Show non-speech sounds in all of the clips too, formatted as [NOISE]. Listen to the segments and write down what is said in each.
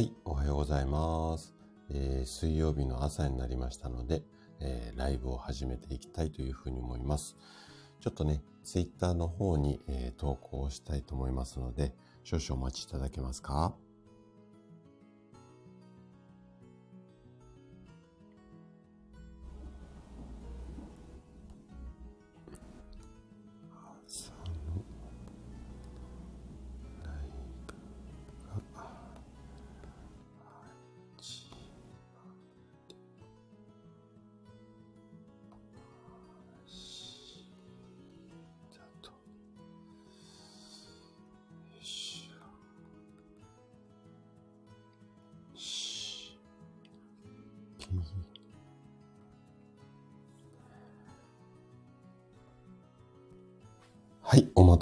はい、おはようございます。えー水曜日の朝になりましたので、えーライブを始めていきたいというふうに思います。ちょっとね、ツイッターの方に、えー投稿したいと思いますので、少々お待ちいただけますか？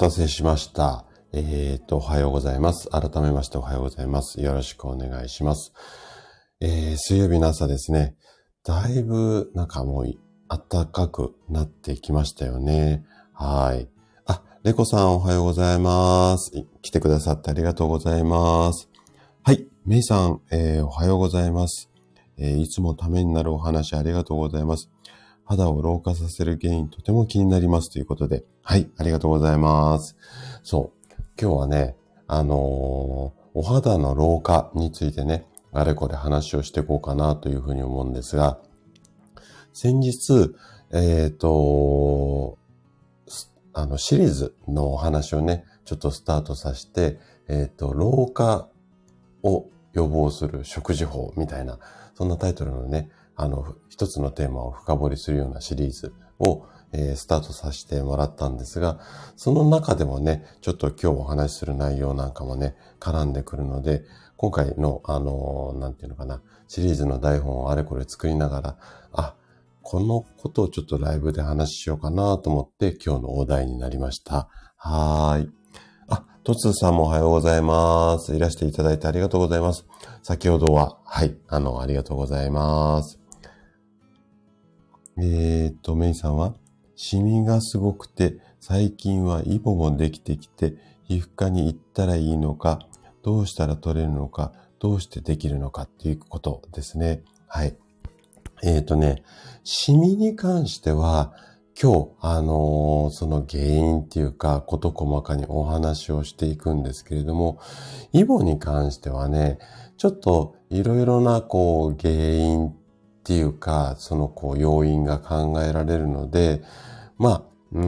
たせしました。えーと、おはようございます。改めましておはようございます。よろしくお願いします。えー、水曜日の朝ですね。だいぶ、なんかもう、暖かくなってきましたよね。はい。あ、レコさんおはようございます。来てくださってありがとうございます。はい、メイさん、えー、おはようございます。えいつもためになるお話ありがとうございます。肌を老化させる原因とても気になりますということで。はい、ありがとうございます。そう。今日はね、あのーお肌の老化についてね、あれこれ話をしていこうかなというふうに思うんですが、先日、えっ、と、あの、シリーズのお話をね、ちょっとスタートさせて、えっ、と、老化を予防する食事法みたいな、そんなタイトルのね、あの、一つのテーマを深掘りするようなシリーズを、えースタートさせてもらったんですが、その中でもね、ちょっと今日お話しする内容なんかもね、絡んでくるので、今回の、あのーなんていうのかな、シリーズの台本をあれこれ作りながら、あ、このことをちょっとライブで話ししようかなと思って今日のお題になりました。はーい。あ、トツさんもおはようございます。いらしていただいてありがとうございます。先ほどは、はい、あの、ありがとうございます。えーっと、メイさんは、シミがすごくて、最近はイボもできてきて、皮膚科に行ったらいいのか、どうしたら取れるのか、どうしてできるのかっていうことですね。はい。えーっとね、シミに関しては、今日、あのーその原因っていうか、こと細かにお話をしていくんですけれども、イボに関してはね、ちょっといろいろなこう原因っていうか、そのこう要因が考えられるので、まあ、うー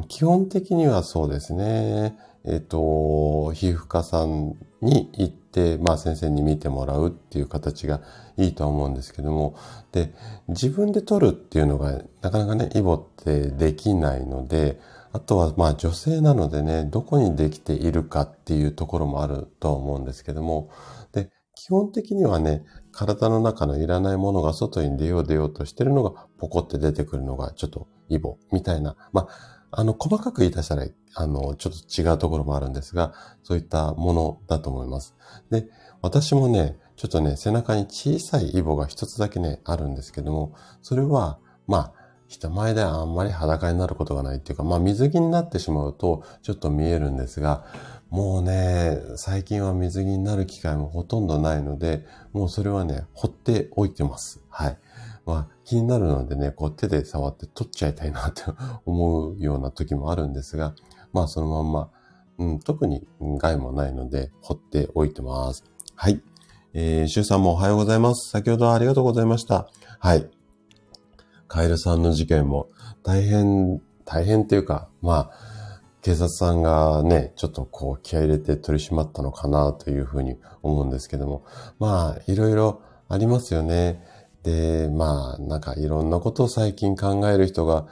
ん、基本的にはそうですね。えっ、と、皮膚科さんに行って、まあ先生に見てもらうっていう形がいいとは思うんですけども、で、自分で取るっていうのがなかなかね、イボってできないので、あとはまあ女性なのでね、どこにできているかっていうところもあるとは思うんですけども、で、基本的にはね、体の中のいらないものが外に出よう出ようとしてるのがポコって出てくるのがちょっとイボみたいな、まあ、あの、細かく言い出したら、あの、ちょっと違うところもあるんですが、そういったものだと思います。で、私もね、ちょっとね、背中に小さいイボが一つだけね、あるんですけども、それは、まあ、人前であんまり裸になることがないっていうか、まあ水着になってしまうとちょっと見えるんですが、もうね、最近は水着になる機会もほとんどないので、もうそれはね、放っておいてます。はい。まあ気になるのでね、こう手で触って取っちゃいたいなって [LAUGHS] 思うような時もあるんですが、まあそのまんま、うん、特に害もないので、放っておいてます。はい。えー、シュウさんもおはようございます。先ほどありがとうございました。はい。カエルさんの事件も大変、大変っていうか、まあ、警察さんがね、ちょっとこう気合入れて取り締まったのかなというふうに思うんですけども、まあ、いろいろありますよね。で、まあ、なんかいろんなことを最近考える人が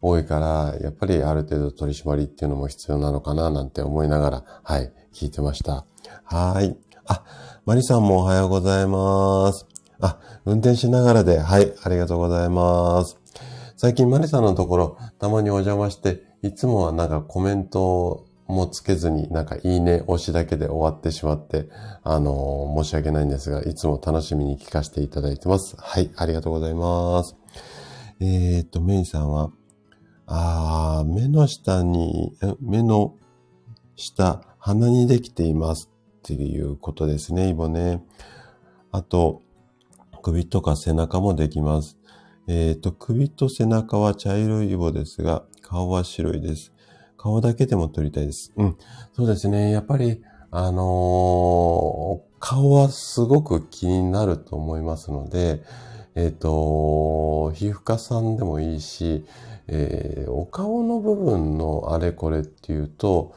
多いから、やっぱりある程度取り締まりっていうのも必要なのかななんて思いながら、はい、聞いてました。はい。あ、マリさんもおはようございます。あ、運転しながらで、はい、ありがとうございます。最近マリさんのところ、たまにお邪魔して、いつもはなんかコメントもつけずに、なんかいいね押しだけで終わってしまって、あのー申し訳ないんですが、いつも楽しみに聞かせていただいてます。はい、ありがとうございます。えー、っと、メイさんは、あー、目の下に、目の下、鼻にできています。っていうことですね、イボね。あと、首とか背中もできます。えっ、ー、と、首と背中は茶色いイボですが、顔は白いです。顔だけでも撮りたいです。うん。そうですね。やっぱり、あのー、顔はすごく気になると思いますので、えっ、ー、と、皮膚科さんでもいいし、えー、お顔の部分のあれこれっていうと、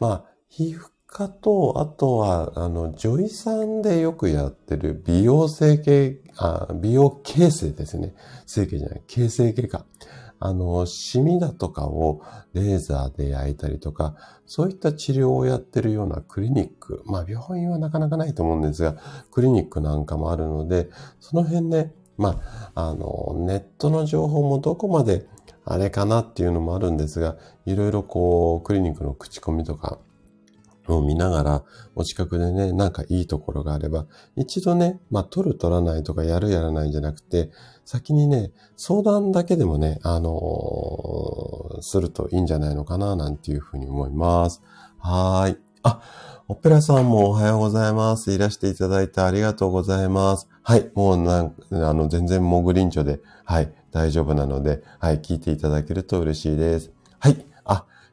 まあ、皮膚科と、あとは、あの、女医さんでよくやってる美容整形、あ美容形成ですね。整形じゃない、形成外科。あの、シミだとかをレーザーで焼いたりとか、そういった治療をやってるようなクリニック、まあ病院はなかなかないと思うんですが、クリニックなんかもあるので、その辺で、まあ、あの、ネットの情報もどこまであれかなっていうのもあるんですが、いろいろこう、クリニックの口コミとか、を見ながら、お近くでね、なんかいいところがあれば、一度ね、まあ、取る取らないとかやるやらないんじゃなくて、先にね、相談だけでもね、あのー、するといいんじゃないのかな、なんていうふうに思います。はい。あ、オペラさんもおはようございます。いらしていただいてありがとうございます。はい。もうなん、あの、全然モグリンチョで、はい、大丈夫なので、はい、聞いていただけると嬉しいです。はい。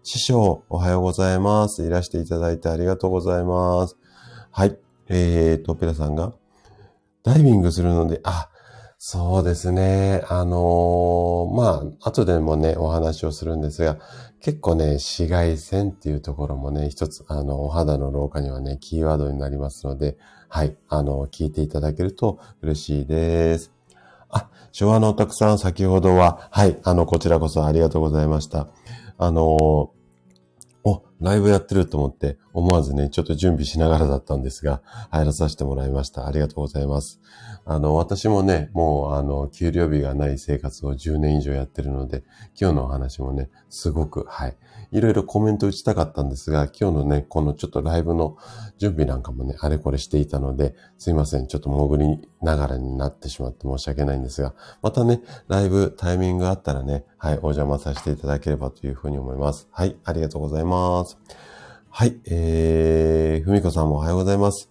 師匠、おはようございます。いらしていただいてありがとうございます。はい。えーと、ペラさんが、ダイビングするので、あ、そうですね。あのー、まあ、後でもね、お話をするんですが、結構ね、紫外線っていうところもね、一つ、あの、お肌の老化にはね、キーワードになりますので、はい、あの、聞いていただけると嬉しいです。あ、昭和のおたくさん、先ほどは、はい、あの、こちらこそありがとうございました。あの、お、ライブやってると思って、思わずね、ちょっと準備しながらだったんですが、入らさせてもらいました。ありがとうございます。あの、私もね、もう、あの、給料日がない生活を10年以上やってるので、今日のお話もね、すごく、はい、いろいろコメント打ちたかったんですが、今日のね、このちょっとライブの準備なんかもね、あれこれしていたので、すいません。ちょっと潜りながらになってしまって申し訳ないんですが、またね、ライブタイミングがあったらね、はい、お邪魔させていただければというふうに思います。はい、ありがとうございます。はい、えー、ふみこさんもおはようございます。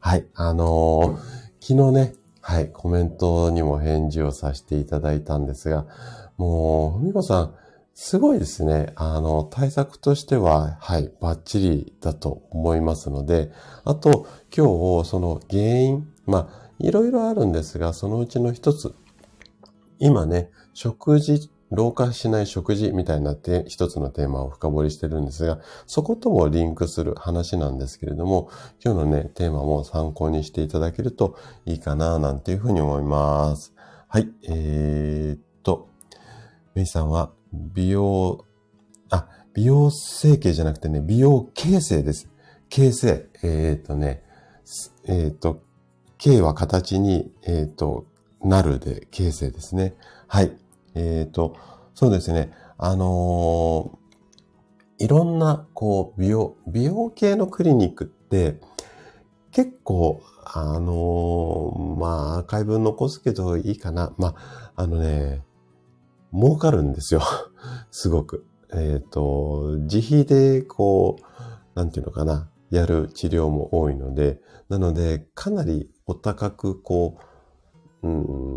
はい、あのー、昨日ね、はい、コメントにも返事をさせていただいたんですが、もう、ふみこさん、すごいですね。あの、対策としては、はい、バッチリだと思いますので、あと、今日、その原因、まあ、いろいろあるんですが、そのうちの一つ、今ね、食事、老化しない食事みたいな一つのテーマを深掘りしてるんですが、そこともリンクする話なんですけれども、今日のね、テーマも参考にしていただけるといいかな、なんていうふうに思います。はい、えー、っと、メイさんは、美容、あ、美容整形じゃなくてね、美容形成です。形成。えっ、とね、えっ、と、形は形に、えっ、と、なるで形成ですね。はい。えっ、と、そうですね。あのいろんな、こう、美容、美容系のクリニックって、結構、あのまあ、アーカイブ残すけどいいかな。まあ、あのね、儲かるんですよ。[LAUGHS] すごく。えっ、ー、と、自費でこう、なんていうのかな、やる治療も多いので、なので、かなりお高くこう、うん、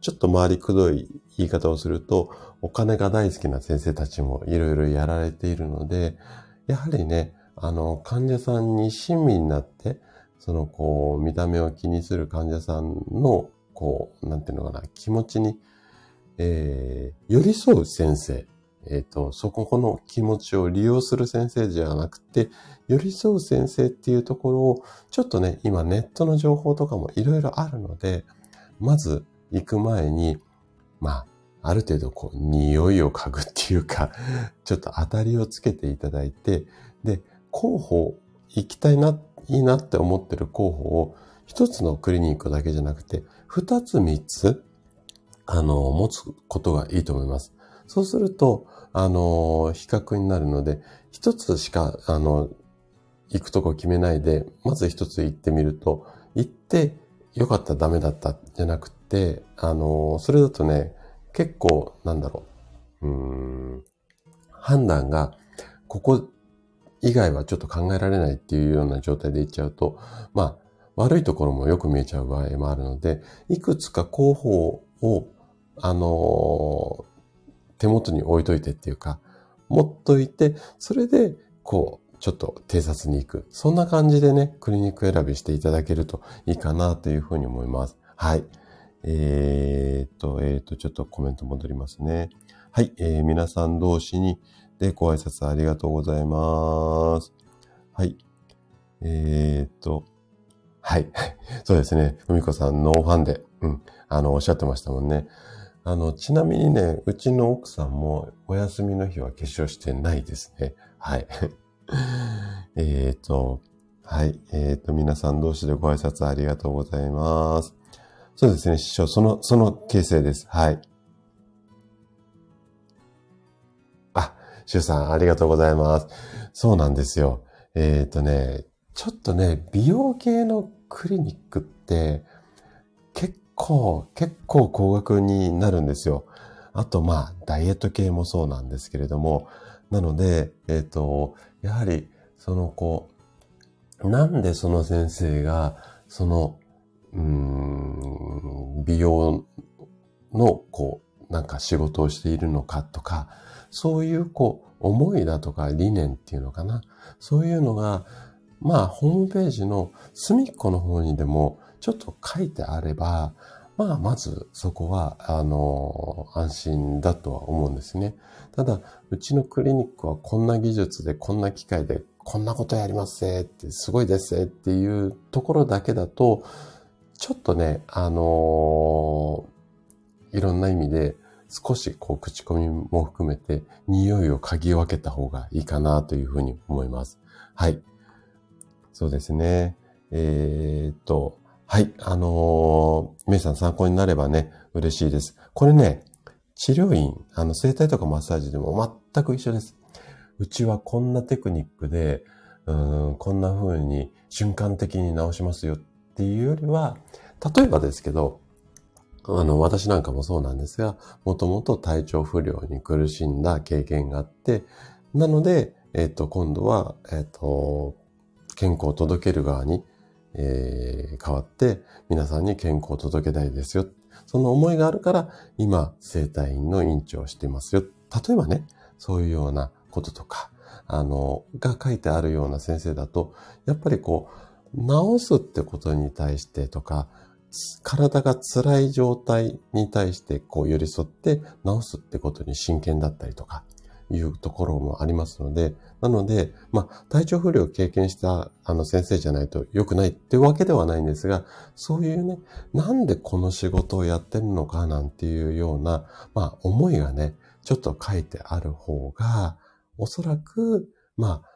ちょっと回りくどい言い方をすると、お金が大好きな先生たちもいろいろやられているので、やはりね、あの、患者さんに親身になって、その、こう、見た目を気にする患者さんの、こう、なんていうのかな、気持ちにえー、寄り添う先生。えっ、ー、と、そこの気持ちを利用する先生じゃなくて、寄り添う先生っていうところを、ちょっとね、今ネットの情報とかもいろいろあるので、まず行く前に、まあ、ある程度こう、匂いを嗅ぐっていうか、[LAUGHS] ちょっと当たりをつけていただいて、で、候補、行きたいな、いいなって思ってる候補を、一つのクリニックだけじゃなくて、二つ三つ、あの、持つことがいいと思います。そうすると、あの、比較になるので、一つしか、あの、行くとこ決めないで、まず一つ行ってみると、行って、よかったダメだったじゃなくて、であの、それだとね、結構、なんだろう、うん、判断が、ここ以外はちょっと考えられないっていうような状態でいっちゃうと、まあ、悪いところもよく見えちゃう場合もあるので、いくつか候補を、あの手元に置いといてっていうか、持っといて、それで、こう、ちょっと偵察に行く。そんな感じでね、クリニック選びしていただけるといいかなというふうに思います。はい。えー、っと、えー、っと、ちょっとコメント戻りますね。はい。えー、皆さん同士に、で、ご挨拶ありがとうございます。はい。えー、っと、はい。[LAUGHS] そうですね。ふみこさん、ノーファンで、うん、あの、おっしゃってましたもんね。あの、ちなみにね、うちの奥さんもお休みの日は化粧してないですね。はい。[LAUGHS] えっと、はい。えっ、と、皆さん同士でご挨拶ありがとうございます。そうですね、師匠。その、その形成です。はい。あ、師匠さん、ありがとうございます。そうなんですよ。えっ、ー、とね、ちょっとね、美容系のクリニックって、結構、結構高額になるんですよ。あと、まあ、ダイエット系もそうなんですけれども、なので、えっ、ー、と、やはり、そのこう、なんでその先生が、その、うん、美容の、こう、なんか仕事をしているのかとか、そういう、こう、思いだとか理念っていうのかな。そういうのが、まあ、ホームページの隅っこの方にでも、ちょっと書いてあれば、まあ、まずそこは、あの、安心だとは思うんですね。ただ、うちのクリニックはこんな技術で、こんな機械で、こんなことやりますぜって、すごいですぜっていうところだけだと、ちょっとね、あのー、いろんな意味で少しこう口コミも含めて匂いを嗅ぎ分けた方がいいかなというふうに思います。はい。そうですね。えー、っと、はい。あのー、皆さん参考になればね、嬉しいです。これね、治療院、あの、整体とかマッサージでも全く一緒です。うちはこんなテクニックで、うん、こんな風に瞬間的に治しますよっっていうよりは、例えばですけど、あの、私なんかもそうなんですが、もともと体調不良に苦しんだ経験があって、なので、えっ、と、今度は、えっ、と、健康を届ける側にえー、変わって皆さんに健康を届けたいですよ。その思いがあるから今生体院の院長をしていますよ。例えばね、そういうようなこととか、あの、が書いてあるような先生だと、やっぱりこう、治すってことに対してとか、体が辛い状態に対してこう寄り添って治すってことに真剣だったりとか、いうところもありますので、なので、まあ、体調不良を経験したあの先生じゃないと良くないってわけではないんですが、そういうね、なんでこの仕事をやってるのかなんていうような、まあ、思いがね、ちょっと書いてある方が、おそらく、まあ、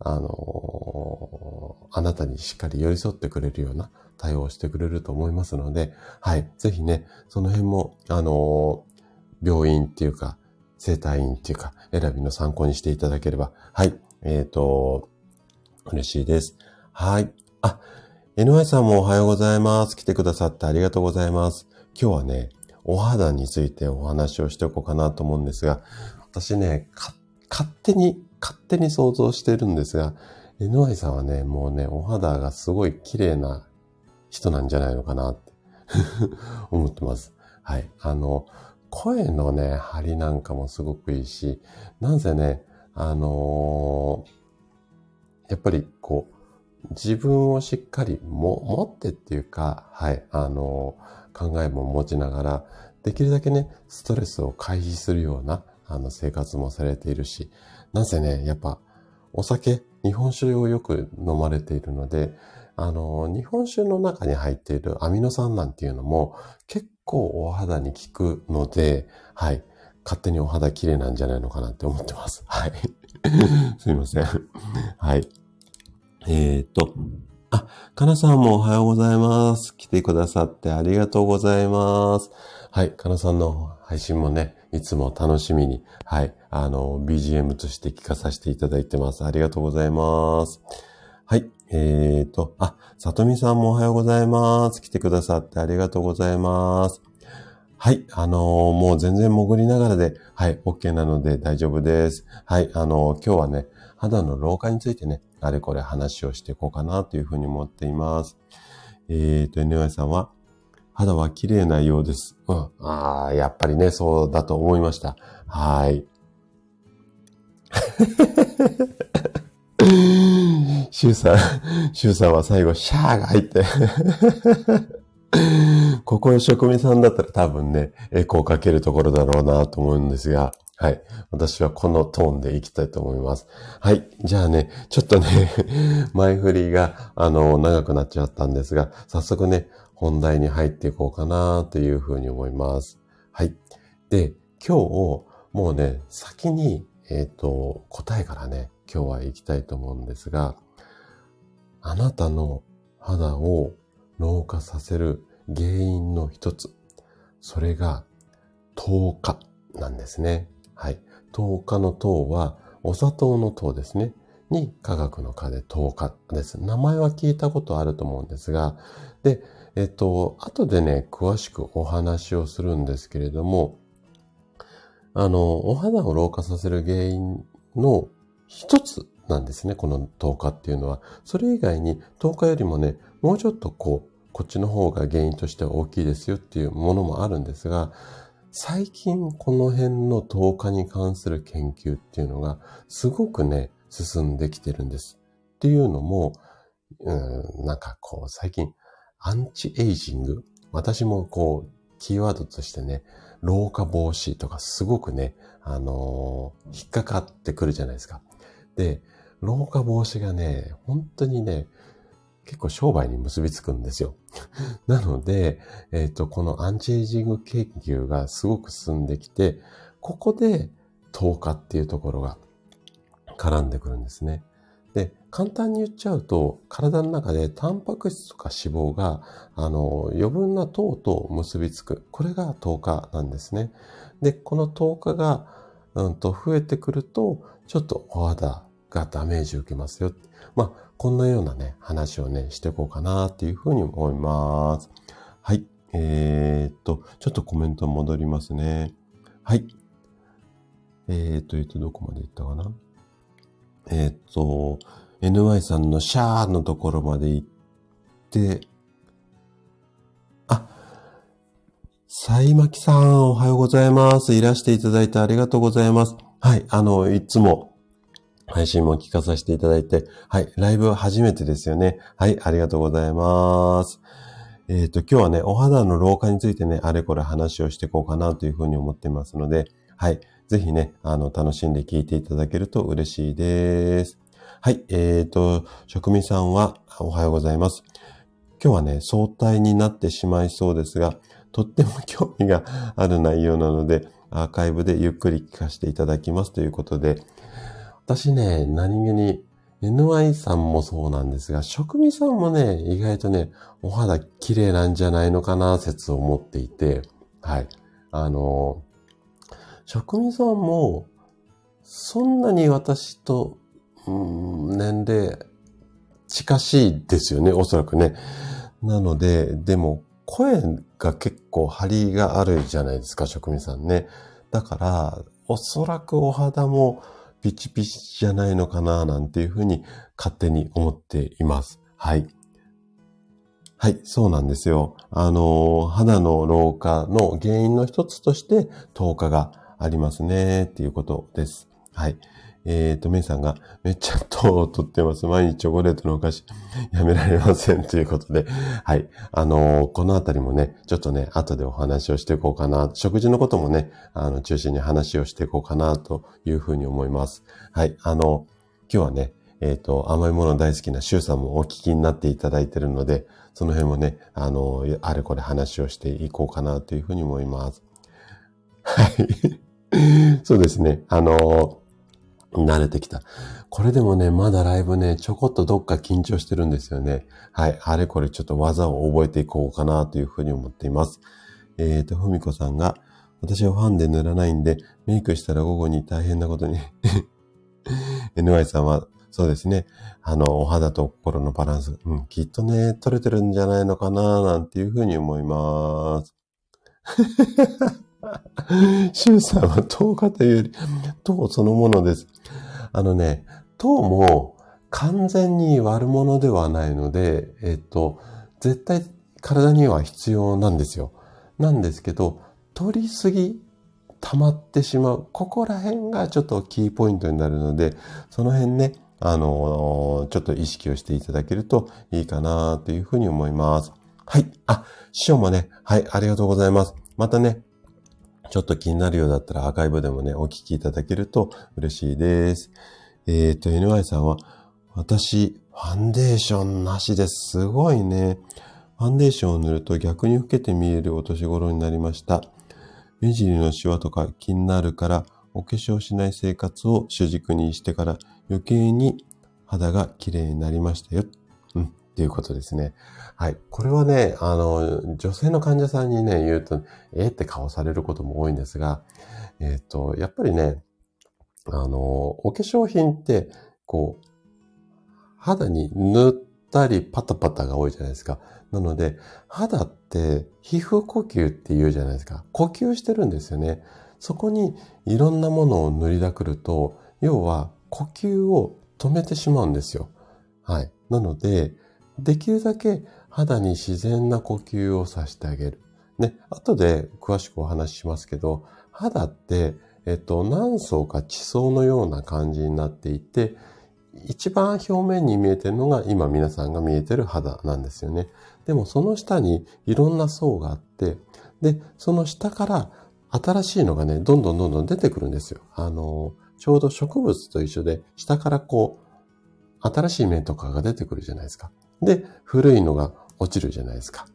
あのー、あなたにしっかり寄り添ってくれるような対応をしてくれると思いますので、はい。ぜひね、その辺も、あのー、病院っていうか、生体院っていうか、選びの参考にしていただければ、はい。えっ、ー、と、嬉しいです。はい。あ、NY さんもおはようございます。来てくださってありがとうございます。今日はね、お肌についてお話をしておこうかなと思うんですが、私ね、勝手に、勝手に想像してるんですが、NY さんはね、もうね、お肌がすごい綺麗な人なんじゃないのかなって [LAUGHS] 思ってます。はい。あの、声のね、張りなんかもすごくいいし、なぜね、あのー、やっぱりこう、自分をしっかりも持ってっていうか、はい、あのー、考えも持ちながら、できるだけね、ストレスを回避するような、あの、生活もされているし、なぜね、やっぱ、お酒、日本酒をよく飲まれているので、あの、日本酒の中に入っているアミノ酸なんていうのも結構お肌に効くので、はい。勝手にお肌綺麗なんじゃないのかなって思ってます。[LAUGHS] はい。すいません。はい。えー、っと、あ、かなさんもおはようございます。来てくださってありがとうございます。はい。かなさんの配信もね、いつも楽しみに、はい。あの、BGM として聞かさせていただいてます。ありがとうございます。はい。えーと、あ、さとみさんもおはようございます。来てくださってありがとうございます。はい。あのー、もう全然潜りながらで、はい、OK なので大丈夫です。はい。あのー、今日はね、肌の老化についてね、あれこれ話をしていこうかなというふうに思っています。えっ、ー、と、NY さんは、肌は綺麗なようです。うん。ああ、やっぱりね、そうだと思いました。はい。[LAUGHS] シュウさん、シュウさんは最後、シャーが入って [LAUGHS] ここの職人さんだったら多分ね、エコーかけるところだろうなと思うんですが、はい。私はこのトーンでいきたいと思います。はい。じゃあね、ちょっとね、前振りが、あの、長くなっちゃったんですが、早速ね、本題に入っていこうかなというふうに思います。はい。で、今日、もうね、先に、えっ、ー、と、答えからね、今日は行きたいと思うんですが、あなたの肌を老化させる原因の一つ、それが、糖化なんですね。はい。糖化の糖は、お砂糖の糖ですね。に科学の科で糖化です。名前は聞いたことあると思うんですが、で、えっと、後でね、詳しくお話をするんですけれども、あの、お肌を老化させる原因の一つなんですね、この10日っていうのは。それ以外に10日よりもね、もうちょっとこう、こっちの方が原因としては大きいですよっていうものもあるんですが、最近この辺の10日に関する研究っていうのがすごくね、進んできてるんです。っていうのも、うん、なんかこう最近アンチエイジング？私もこう、キーワードとしてね、老化防止とかすごくね、あのー、引っかかってくるじゃないですか。で、老化防止がね、本当にね、結構商売に結びつくんですよ。[LAUGHS] なので、えっ、ー、と、このアンチエイジング研究がすごく進んできて、ここで透過っていうところが絡んでくるんですね。で、簡単に言っちゃうと、体の中でタンパク質とか脂肪が、あの、余分な糖と結びつく。これが糖化なんですね。で、この糖化が、うんと、増えてくると、ちょっとお肌がダメージを受けますよ。まあ、こんなようなね、話をね、していこうかなっていうふうに思います。はい。えー、っと、ちょっとコメント戻りますね。はい。えー、っと、えっと、どこまで行ったかな？えー、っと、NY さんのシャーのところまで行って、あ、さいまきさん、おはようございます。いらしていただいてありがとうございます。はい、あの、いつも配信も聞かさせていただいて、はい、ライブ初めてですよね。はい、ありがとうございます。えっ、ー、と、今日はね、お肌の老化についてね、あれこれ話をしていこうかなというふうに思ってますので、はい、ぜひね、あの、楽しんで聞いていただけると嬉しいです。はい、えっ、ー、と、職味さんはおはようございます。今日はね、相対になってしまいそうですが、とっても興味が [LAUGHS] ある内容なので、アーカイブでゆっくり聞かせていただきますということで、私ね、何気に NY さんもそうなんですが、職味さんもね、意外とね、お肌綺麗なんじゃないのかな説を持っていて、はい。あの、職人さんも、そんなに私と、うん、年齢近しいですよね、おそらくね。なので、でも、声が結構張りがあるじゃないですか、職人さんね。だから、おそらくお肌もピチピチじゃないのかな、なんていうふうに勝手に思っています。はい。はい、そうなんですよ。あの、肌の老化の原因の一つとして、糖化がありますね、っていうことです。はい。えっ、ー、と、メイさんが、めっちゃ糖を取ってます。毎日チョコレートのお菓子、やめられません。ということで。はい。あのー、このあたりもね、ちょっとね、後でお話をしていこうかな。食事のこともね、あの、中心に話をしていこうかな、というふうに思います。はい。あの、今日はね、えっ、ー、と、甘いもの大好きなシュウさんもお聞きになっていただいているので、その辺もね、あの、あれこれ話をしていこうかな、というふうに思います。はい。[LAUGHS] そうですね。あのー、慣れてきた。これでもね、まだライブね、ちょこっとどっか緊張してるんですよね。はい。あれこれちょっと技を覚えていこうかなというふうに思っています。えっ、ー、と、ふみこさんが、私はファンで塗らないんで、メイクしたら午後に大変なことに [LAUGHS] NY さんは、そうですね。あの、お肌と心のバランス、うん、きっとね、取れてるんじゃないのかな、なんていうふうに思います。シュウさんは10日というより、糖そのものです。あのね、糖も完全に悪者ではないので、えっと、絶対体には必要なんですよ。なんですけど、取りすぎ溜まってしまう。ここら辺がちょっとキーポイントになるので、その辺ね、あの、ちょっと意識をしていただけるといいかなというふうに思います。はい。あ、師匠もね、はい、ありがとうございます。またね、ちょっと気になるようだったらアーカイブでもね、お聞きいただけると嬉しいです。えっ、ー、と、NY さんは、私、ファンデーションなしです。すごいね。ファンデーションを塗ると逆に老けて見えるお年頃になりました。目尻のシワとか気になるから、お化粧しない生活を主軸にしてから余計に肌が綺麗になりましたよ。うん、っていうことですね。はい。これはね、あの、女性の患者さんにね、言うと、えー、って顔されることも多いんですが、えっ、ー、と、やっぱりね、あの、お化粧品って、こう、肌に塗ったりパタパタが多いじゃないですか。なので、肌って皮膚呼吸って言うじゃないですか。呼吸してるんですよね。そこにいろんなものを塗りだくると、要は呼吸を止めてしまうんですよ。はい。なので、できるだけ肌に自然な呼吸をさせてあげる。ね。後で詳しくお話ししますけど、肌って、えっと、何層か地層のような感じになっていて、一番表面に見えてるのが今皆さんが見えてる肌なんですよね。でもその下にいろんな層があって、で、その下から新しいのがね、どんどんどんどん出てくるんですよ。あの、ちょうど植物と一緒で、下からこう、新しい面とかが出てくるじゃないですか。で、古いのが落ちるじゃないですか。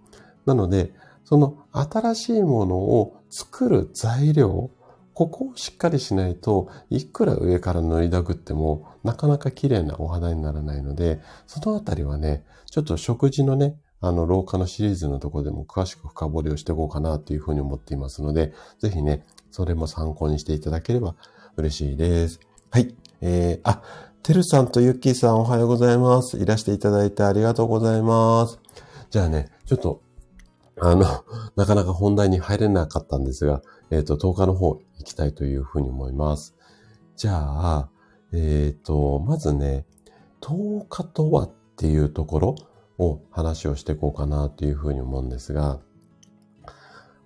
なので、その新しいものを作る材料、ここをしっかりしないといくら上から塗りだくってもなかなか綺麗なお肌にならないので、そのあたりはね、ちょっと食事のね、あの、廊下のシリーズのところでも詳しく深掘りをしていこうかなというふうに思っていますので、ぜひね、それも参考にしていただければ嬉しいです。はい。えー、あ、てるさんとゆっきーさんおはようございます。いらしていただいてありがとうございます。じゃあね、ちょっと、あの、[LAUGHS] なかなか本題に入れなかったんですが、えっ、ー、と、10日の方行きたいというふうに思います。じゃあ、えっ、ー、と、まずね、10日とはっていうところを話をしていこうかなというふうに思うんですが、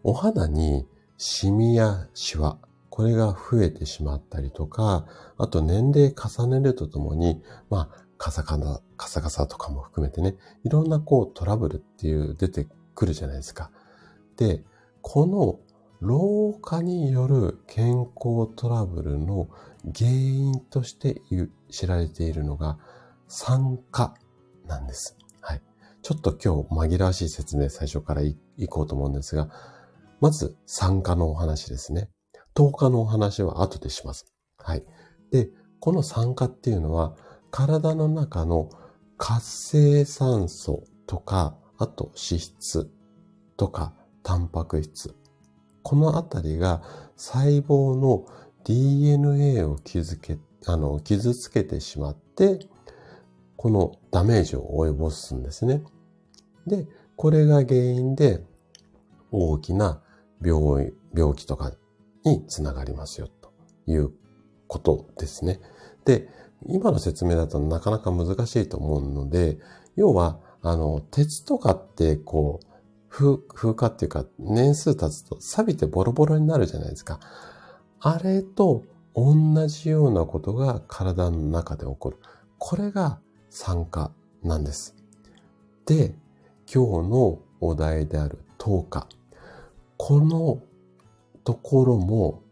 お肌にシミやシワ、これが増えてしまったりとか、あと年齢重ねるとともに、まあ、カサカサ、カサカサとかも含めてね、いろんなこうトラブルっていう出てくるじゃないですか。で、この老化による健康トラブルの原因として知られているのが酸化なんです。はい。ちょっと今日紛らわしい説明最初からいこうと思うんですが、まず酸化のお話ですね。10日のお話は後でします。はい。で、この酸化っていうのは体の中の活性酸素とか、あと脂質とかタンパク質このあたりが細胞の DNA を傷け、あの、傷つけてしまって、このダメージを及ぼすんですね。で、これが原因で大きな病病気とかにつながりますよということですね。で、今の説明だとなかなか難しいと思うので、要は、あの、鉄とかってこう、風、風化っていうか、年数経つと錆びてボロボロになるじゃないですか。あれと同じようなことが体の中で起こる。これが酸化なんです。で、今日のお題である10日。このところも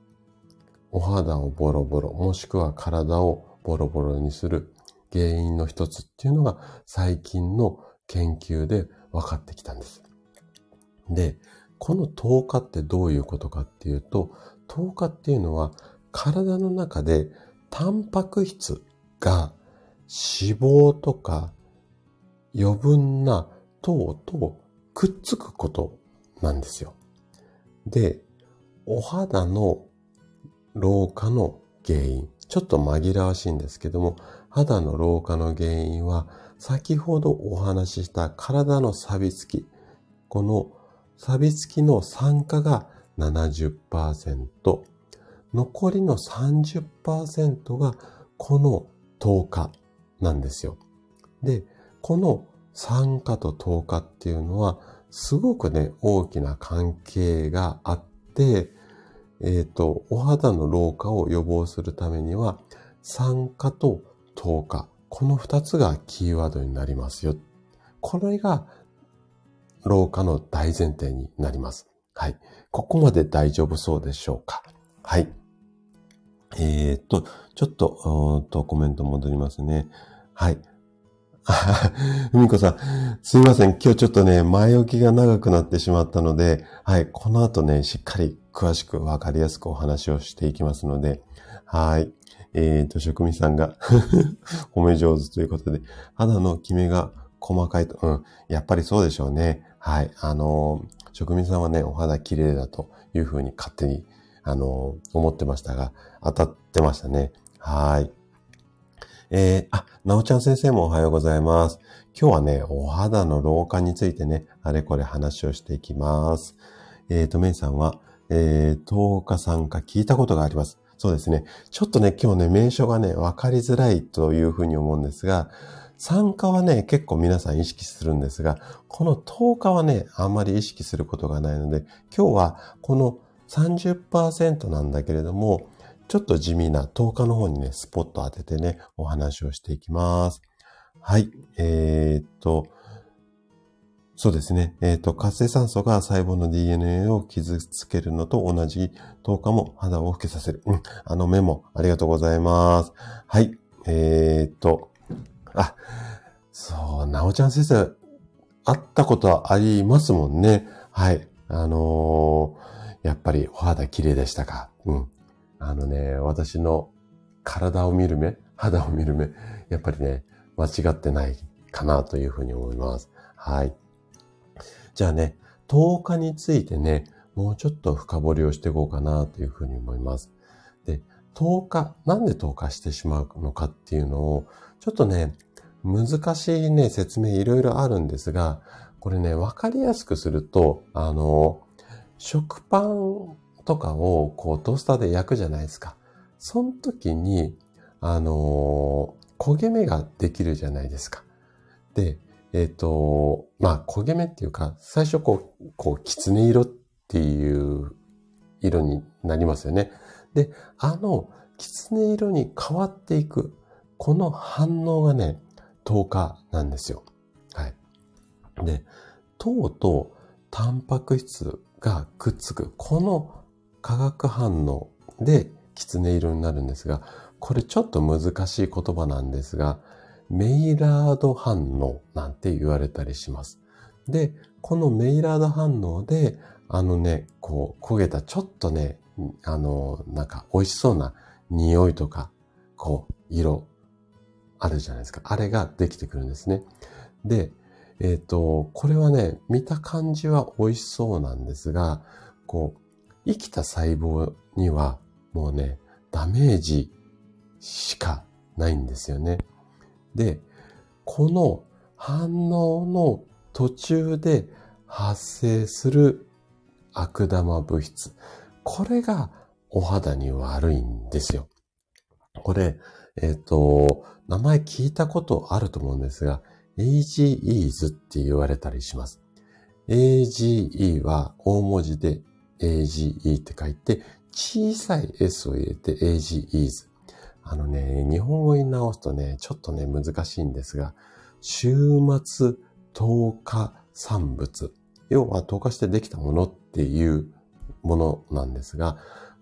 お肌をボロボロ、もしくは体をボロボロにする原因の一つっていうのが最近の研究で分かってきたんです。で、この10日ってどういうことかっていうと、10日っていうのは体の中でタンパク質が脂肪とか余分な糖とくっつくことなんですよ。で、お肌の老化の原因。ちょっと紛らわしいんですけども、肌の老化の原因は、先ほどお話しした体の錆びつき。この錆びつきの酸化が70%、残りの30%がこの10日なんですよ。で、この酸化と10日っていうのは、すごくね、大きな関係があって、えっ、ー、と、お肌の老化を予防するためには、酸化と10日、この2つがキーワードになりますよ。これが老化の大前提になります。はい。ここまで大丈夫そうでしょうか？はい。えー、っと、ちょっと、とコメント戻りますね。はい。[LAUGHS] ふみこさん、すいません。今日ちょっとね、前置きが長くなってしまったので、はい。この後ね、しっかり詳しくわかりやすくお話をしていきますので、はい。えっ、ー、と、職味さんが [LAUGHS] 褒め上手ということで、肌のキメが細かいと、うん。やっぱりそうでしょうね。はい。あのー、職味さんはね、お肌綺麗だというふうに勝手に、あのー、思ってましたが、当たってましたね。はい。えー、あ、なおちゃん先生もおはようございます。今日はね、お肌の老化についてね、あれこれ話をしていきます。えっ、ー、と、メイさんは、えー、10日参加聞いたことがあります。そうですね。ちょっとね、今日ね、名称がね、わかりづらいというふうに思うんですが、参加はね、結構皆さん意識するんですが、この10日はね、あんまり意識することがないので、今日はこの30%なんだけれども、ちょっと地味な10日の方にね、スポット当ててね、お話をしていきます。はい。えー、っと、そうですね。えっ、と、活性酸素が細胞の DNA を傷つけるのと同じ10日も肌を老けさせる。うん。あのメモ、ありがとうございます。はい。えー、と、あ、そう、なおちゃん先生、会ったことはありますもんね。はい。あのー、やっぱりお肌綺麗でしたか？うん。あのね、私の体を見る目、肌を見る目、やっぱりね、間違ってないかなというふうに思います。はい。じゃあね、10日についてね、もうちょっと深掘りをしていこうかなというふうに思います。で、10日、なんで10日してしまうのかっていうのを、ちょっとね、難しいね、説明いろいろあるんですが、これね、わかりやすくすると、あの、食パンとかをこうトースターで焼くじゃないですか。その時に、あの、焦げ目ができるじゃないですか。で、えっ、ー、と、まあ、焦げ目っていうか、最初こう、こう、狐色っていう色になりますよね。で、あの、狐色に変わっていく、この反応がね、10日なんですよ。はい。で、糖とタンパク質がくっつく、この化学反応で狐色になるんですが、これちょっと難しい言葉なんですが、メイラード反応なんて言われたりします。で、このメイラード反応で、あのね、こう焦げたちょっとね、あの、なんか美味しそうな匂いとか、こう、色、あるじゃないですか。あれができてくるんですね。で、えっ、ー、と、これはね、見た感じは美味しそうなんですが、こう、生きた細胞にはもうね、ダメージしかないんですよね。で、この反応の途中で発生する悪玉物質。これがお肌に悪いんですよ。これ、えっ、ー、と、名前聞いたことあると思うんですが、AGEs って言われたりします。AGE は大文字で AGE って書いて、小さい S を入れて AGEs。あのね、日本語に直すとね、ちょっとね、難しいんですが、週末10日産物。要は10日してできたものっていうものなんですが、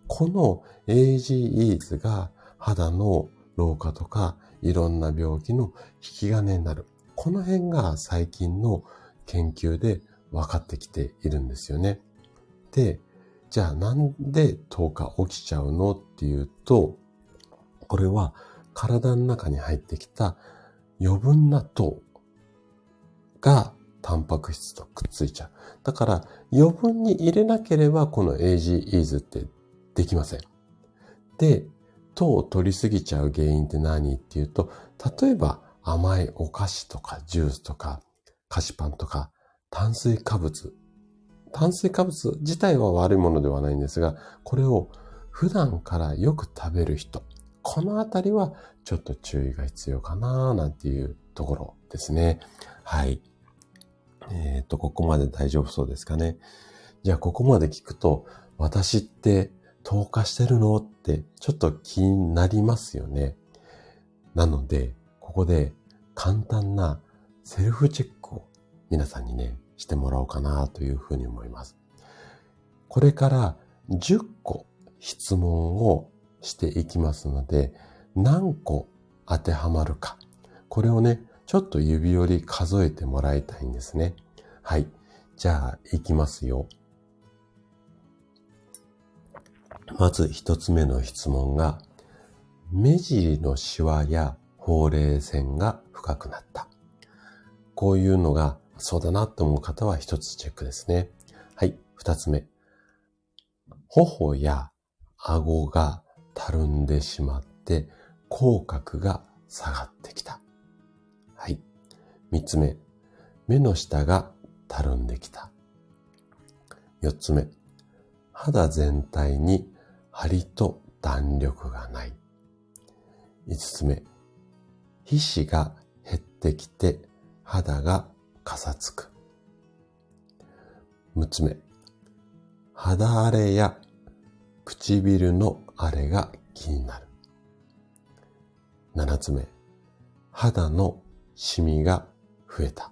この AGEs が肌の老化とかいろんな病気の引き金になる。この辺が最近の研究で分かってきているんですよね。で、じゃあなんで10日起きちゃうのっていうと、これは体の中に入ってきた余分な糖がタンパク質とくっついちゃう。だから余分に入れなければこの AGEs ってできません。で、糖を取りすぎちゃう原因って何っていうと、例えば甘いお菓子とかジュースとか菓子パンとか炭水化物炭水化物自体は悪いものではないんですが、これを普段からよく食べる人、このあたりはちょっと注意が必要かななんていうところですね。はい。えっ、ー、と、ここまで大丈夫そうですかね。じゃあ、ここまで聞くと、私って透過してるのってちょっと気になりますよね。なので、ここで簡単なセルフチェックを皆さんにね、してもらおうかなというふうに思います。これから10個質問をしていきますので、何個当てはまるか。これをね、ちょっと指折り数えてもらいたいんですね。はい。じゃあ、いきますよ。まず一つ目の質問が、目尻のシワやほうれい線が深くなった。こういうのがそうだなと思う方は一つチェックですね。はい。二つ目。頬や顎がたるんでしまって口角が下がってきた。はい。三つ目。目の下がたるんできた。四つ目。肌全体に張りと弾力がない。五つ目。皮脂が減ってきて肌がかさつく。六つ目。肌荒れや唇の荒れが気になる。七つ目。肌のシミが増えた。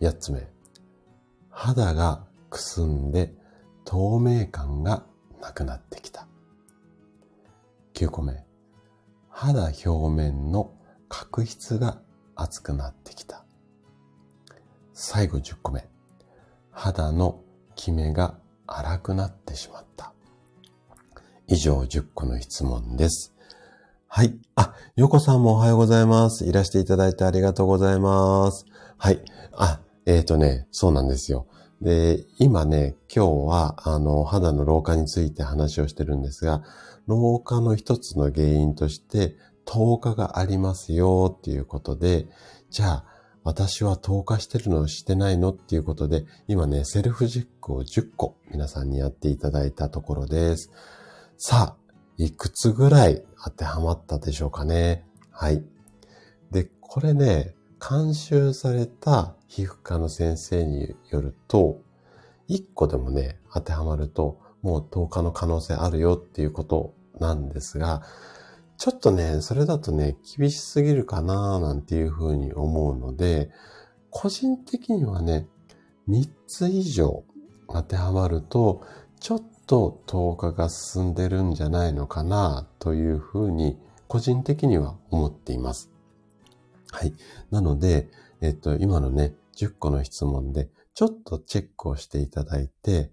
八つ目。肌がくすんで透明感がなくなってきた。九個目。肌表面の角質が厚くなってきた。最後10個目。肌のキメが荒くなってしまった。以上10個の質問です。はい。あ、ヨコさんもおはようございます。いらしていただいてありがとうございます。はい。あ、えっ、ー、とね、そうなんですよ。で、今ね、今日は、あの、肌の老化について話をしてるんですが、老化の一つの原因として、10日がありますよっていうことで、じゃあ、私は透過してるのしてないのっていうことで、今ね、セルフチェックを10個皆さんにやっていただいたところです。さあ、いくつぐらい当てはまったでしょうかね。はい。で、これね、監修された皮膚科の先生によると、1個でもね、当てはまると、もう透過の可能性あるよっていうことなんですが、ちょっとね、それだとね、厳しすぎるかななんていうふうに思うので、個人的にはね、3つ以上当てはまると、ちょっと透過が進んでるんじゃないのかなというふうに、個人的には思っています。はい。なので、えっと、今のね、10個の質問で、ちょっとチェックをしていただいて、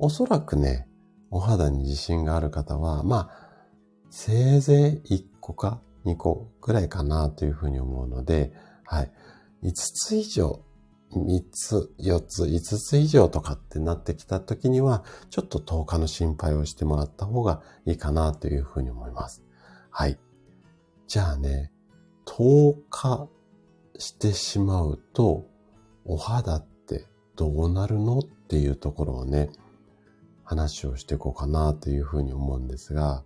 おそらくね、お肌に自信がある方は、まあ、せいぜい1個か2個ぐらいかなというふうに思うので、はい。5つ以上、3つ、4つ、5つ以上とかってなってきた時には、ちょっと10日の心配をしてもらった方がいいかなというふうに思います。はい。じゃあね、10日してしまうと、お肌ってどうなるのっていうところをね、話をしていこうかなというふうに思うんですが、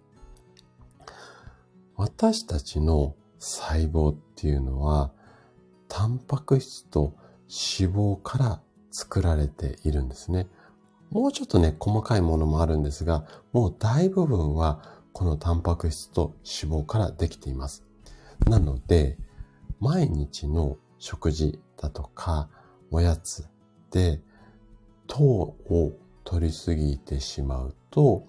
私たちの細胞っていうのは、タンパク質と脂肪から作られているんですね。もうちょっとね、細かいものもあるんですが、もう大部分はこのタンパク質と脂肪からできています。なので、毎日の食事だとか、おやつで糖を取りすぎてしまうと、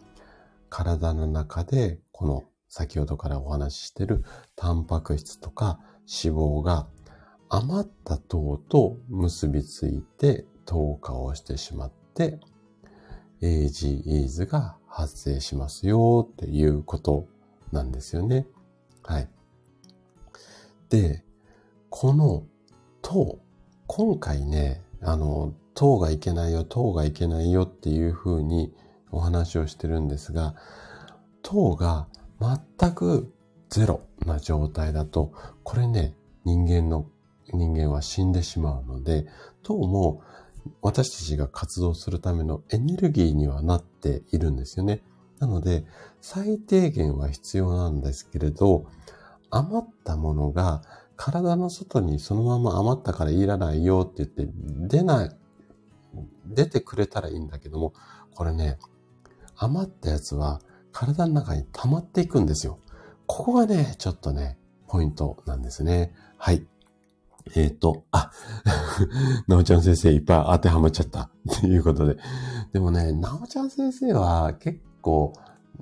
体の中でこの先ほどからお話ししているタンパク質とか脂肪が余った糖と結びついて糖化をしてしまって AGEs が発生しますよっていうことなんですよね。はい。で、この糖、今回ね、あの、糖がいけないよ、糖がいけないよっていうふうにお話をしてるんですが、糖が全くゼロな状態だと、これね、人間の、人間は死んでしまうので、糖も私たちが活動するためのエネルギーにはなっているんですよね。なので、最低限は必要なんですけれど、余ったものが体の外にそのまま余ったからいらないよって言って出ない、出てくれたらいいんだけども、これね、余ったやつは体の中に溜まっていくんですよ。ここがね、ちょっとね、ポイントなんですね。はい。えっ、ー、と、あ、[LAUGHS] なおちゃん先生いっぱい当てはまっちゃった。[LAUGHS] っていうことで。でもね、なおちゃん先生は結構、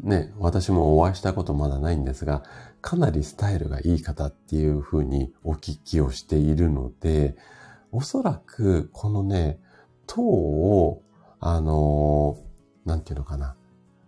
ね、私もお会いしたことまだないんですが、かなりスタイルがいい方っていうふうにお聞きをしているので、おそらくこのね、糖を、あのー、なんていうのかな、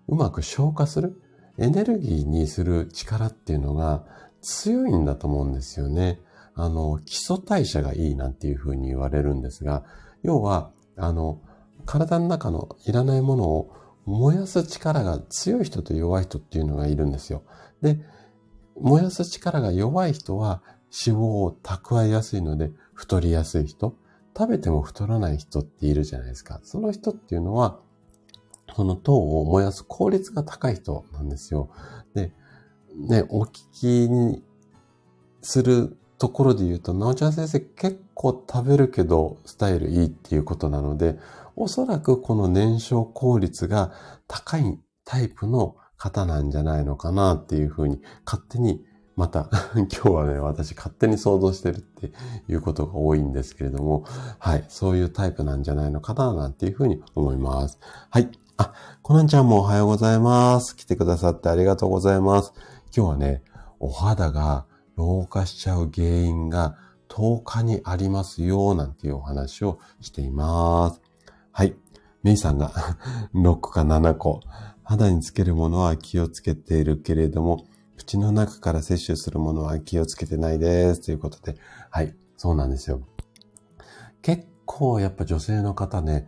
うまく消化する、エネルギーにする力っていうのが強いんだと思うんですよね。あの、基礎代謝がいいなんていうふうに言われるんですが、要は、あの、体の中のいらないものを燃やす力が強い人と弱い人っていうのがいるんですよ。で、燃やす力が弱い人は脂肪を蓄えやすいので太りやすい人。食べても太らない人っているじゃないですか。その人っていうのは、その糖を燃やす効率が高い人なんですよ。で、ね、お聞きにするところで言うと、なおちゃん先生結構食べるけどスタイルいいっていうことなので、おそらくこの燃焼効率が高いタイプの方なんじゃないのかなっていうふうに勝手にまた [LAUGHS] 今日はね、私勝手に想像してるっていうことが多いんですけれども、はい、そういうタイプなんじゃないのかななんていうふうに思います。はい。あ、コナンちゃんもおはようございます。来てくださってありがとうございます。今日はね、お肌が老化しちゃう原因が10日にありますよ、なんていうお話をしています。はい。メイさんが [LAUGHS] 6個か7個。肌につけるものは気をつけているけれども、口の中から摂取するものは気をつけてないです。ということで。はい。そうなんですよ。結構やっぱ女性の方ね、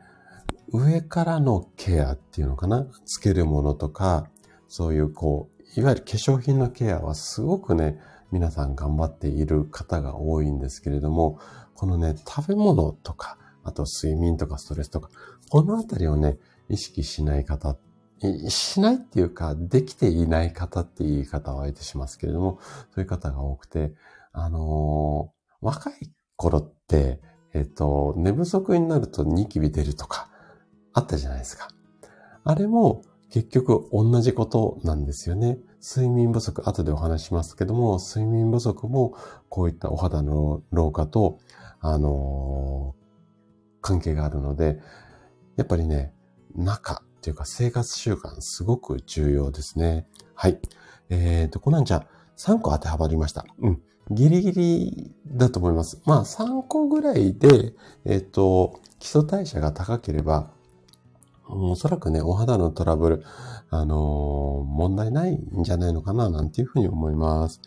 上からのケアっていうのかな？つけるものとか、そういうこう、いわゆる化粧品のケアはすごくね、皆さん頑張っている方が多いんですけれども、このね、食べ物とか、あと睡眠とかストレスとか、このあたりをね、意識しない方しないっていうか、できていない方っていう言い方をあえてしますけれども、そういう方が多くて、あのー、若い頃って、えっ、と、寝不足になるとニキビ出るとか、あったじゃないですか。あれも結局同じことなんですよね。睡眠不足、後でお話しますけども、睡眠不足もこういったお肌の老化と、あのー、関係があるので、やっぱりね、中、っていうか生活習慣すごく重要ですね。はい。えっ、ー、と、コナンちゃん3個当てはまりました。うん。ギリギリだと思います。まあ3個ぐらいで、えっ、ー、と、基礎代謝が高ければ、おそらくね、お肌のトラブル、あのー、問題ないんじゃないのかな、なんていうふうに思います。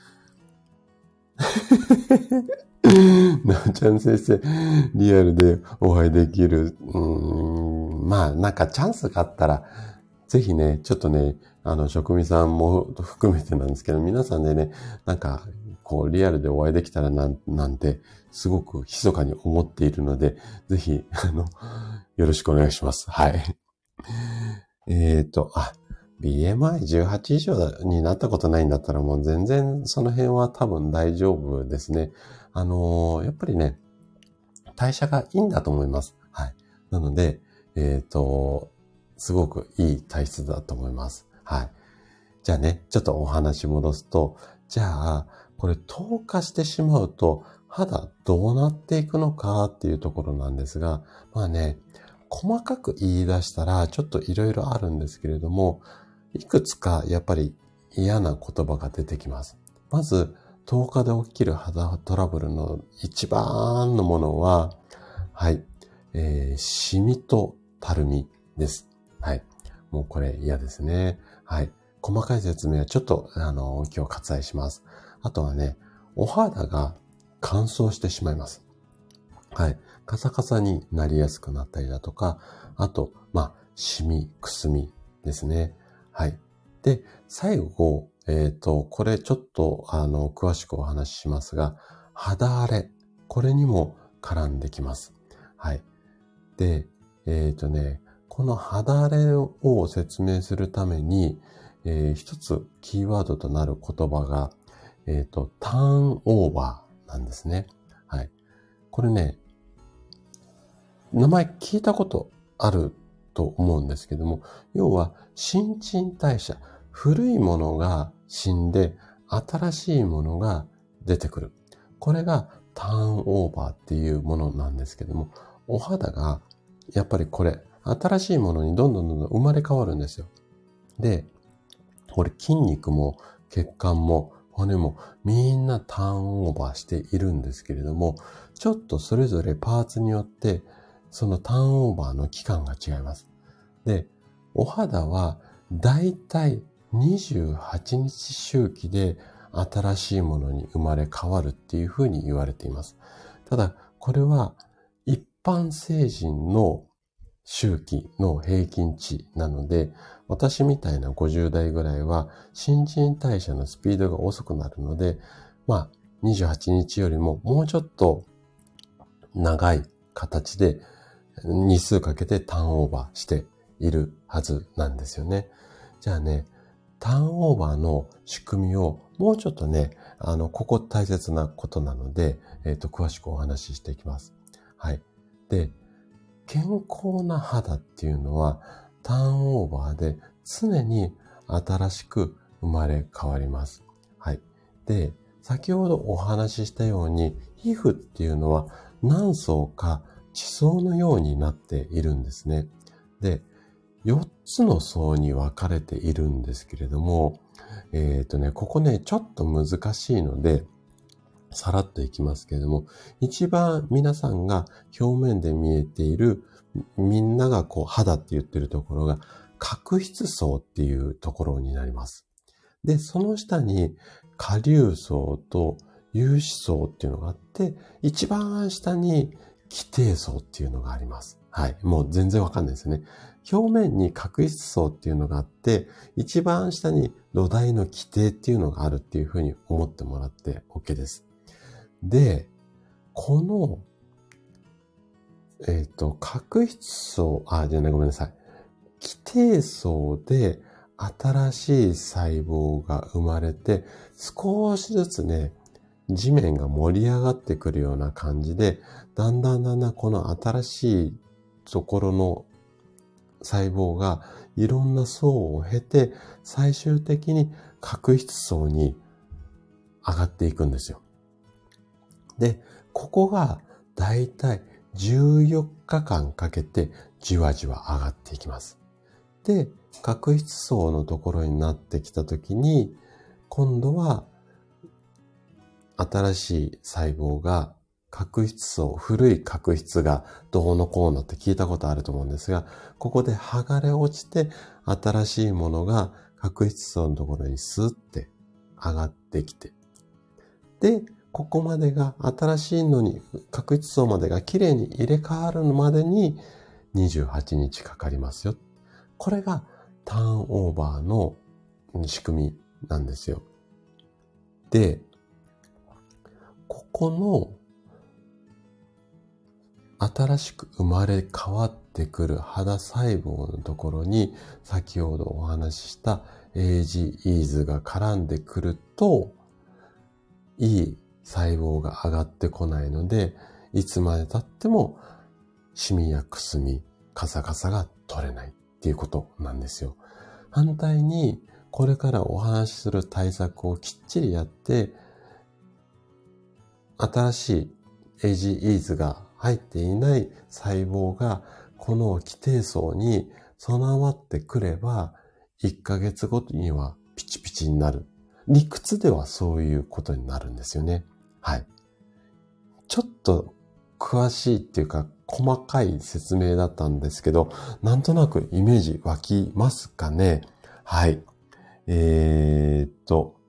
[LAUGHS] なおちゃん先生、リアルでお会いできる。うん、まあ、なんかチャンスがあったら、ぜひね、ちょっとね、あの、職味さんも含めてなんですけど、皆さんでね、なんか、こう、リアルでお会いできたらなん、なんて、すごく密かに思っているので、ぜひ、あの、よろしくお願いします。はい。えっ、ー、と、あ、BMI18 以上になったことないんだったらもう全然その辺は多分大丈夫ですね。あのー、やっぱりね、代謝がいいんだと思います。はい。なので、えっ、ー、と、すごくいい体質だと思います。はい。じゃあね、ちょっとお話戻すと、じゃあ、これ透過してしまうと、肌どうなっていくのかっていうところなんですが、まあね、細かく言い出したらちょっといろいろあるんですけれども、いくつかやっぱり嫌な言葉が出てきます。まず、10日で起きる肌トラブルの一番のものは、はい、えー、シミとたるみです。はい。もうこれ嫌ですね。はい。細かい説明はちょっと、あの、今日割愛します。あとはね、お肌が乾燥してしまいます。はい。カサカサになりやすくなったりだとか、あと、まあ、シミ、くすみですね。はい。で、最後、えっ、ー、と、これちょっと、あの、詳しくお話ししますが、肌荒れ。これにも絡んできます。はい。で、えっ、ー、とね、この肌荒れを説明するために、えー、一つキーワードとなる言葉が、えっ、ー、と、ターンオーバーなんですね。はい。これね、名前聞いたことあると思うんですけども、要は新陳代謝、古いものが死んで新しいものが出てくる。これがターンオーバーっていうものなんですけども、お肌がやっぱりこれ新しいものにどんどんどんどん生まれ変わるんですよ。で、これ筋肉も血管も骨もみんなターンオーバーしているんですけれども、ちょっとそれぞれパーツによってそのターンオーバーの期間が違います。で、お肌はだいたい28日周期で新しいものに生まれ変わるっていうふうに言われています。ただ、これは一般成人の周期の平均値なので、私みたいな50代ぐらいは新陳代謝のスピードが遅くなるので、まあ、28日よりももうちょっと長い形で日数かけてターンオーバーしているはずなんですよね。じゃあね、ターンオーバーの仕組みをもうちょっとね、あの、ここ大切なことなので、えっ、ー、と、詳しくお話ししていきます。はい。で、健康な肌っていうのはターンオーバーで常に新しく生まれ変わります。はい。で、先ほどお話ししたように、皮膚っていうのは何層か地層のようになっているんですね。で、4つの層に分かれているんですけれども、えっ、ー、とね、ここね、ちょっと難しいので、さらっといきますけれども、一番皆さんが表面で見えている、みんながこう肌って言ってるところが、角質層っていうところになります。で、その下に下流層と有脂層っていうのがあって、一番下に基底層っていうのがあります。はい。もう全然わかんないですね。表面に角質層っていうのがあって、一番下に土台の規定っていうのがあるっていうふうに思ってもらって OK です。で、この、えっ、ー、と、角質層、あ、じゃない、ごめんなさい。規定層で新しい細胞が生まれて、少しずつね、地面が盛り上がってくるような感じで、だんだんだんだんこの新しいところの細胞がいろんな層を経て、最終的に角質層に上がっていくんですよ。で、ここがだいたい14日間かけてじわじわ上がっていきます。で、角質層のところになってきたときに、今度は新しい細胞が角質層、古い角質がどうのこうのって聞いたことあると思うんですが、ここで剥がれ落ちて新しいものが角質層のところにスーって上がってきて、で、ここまでが新しいのに、確実層までが綺麗に入れ替わるまでに28日かかりますよ。これがターンオーバーの仕組みなんですよ。で、この新しく生まれ変わってくる肌細胞のところに先ほどお話しした AG イーズが絡んでくるといい細胞が上がってこないので、いつまで経ってもシミやくすみ、カサカサが取れないっていうことなんですよ。反対に、これからお話しする対策をきっちりやって、新しいエイジイーズが入っていない細胞がこの規定層に備わってくれば、1ヶ月ごとにはピチピチになる。理屈ではそういうことになるんですよね。はい。ちょっと詳しいっていうか細かい説明だったんですけど、なんとなくイメージ湧きますかねはい。えー、っと。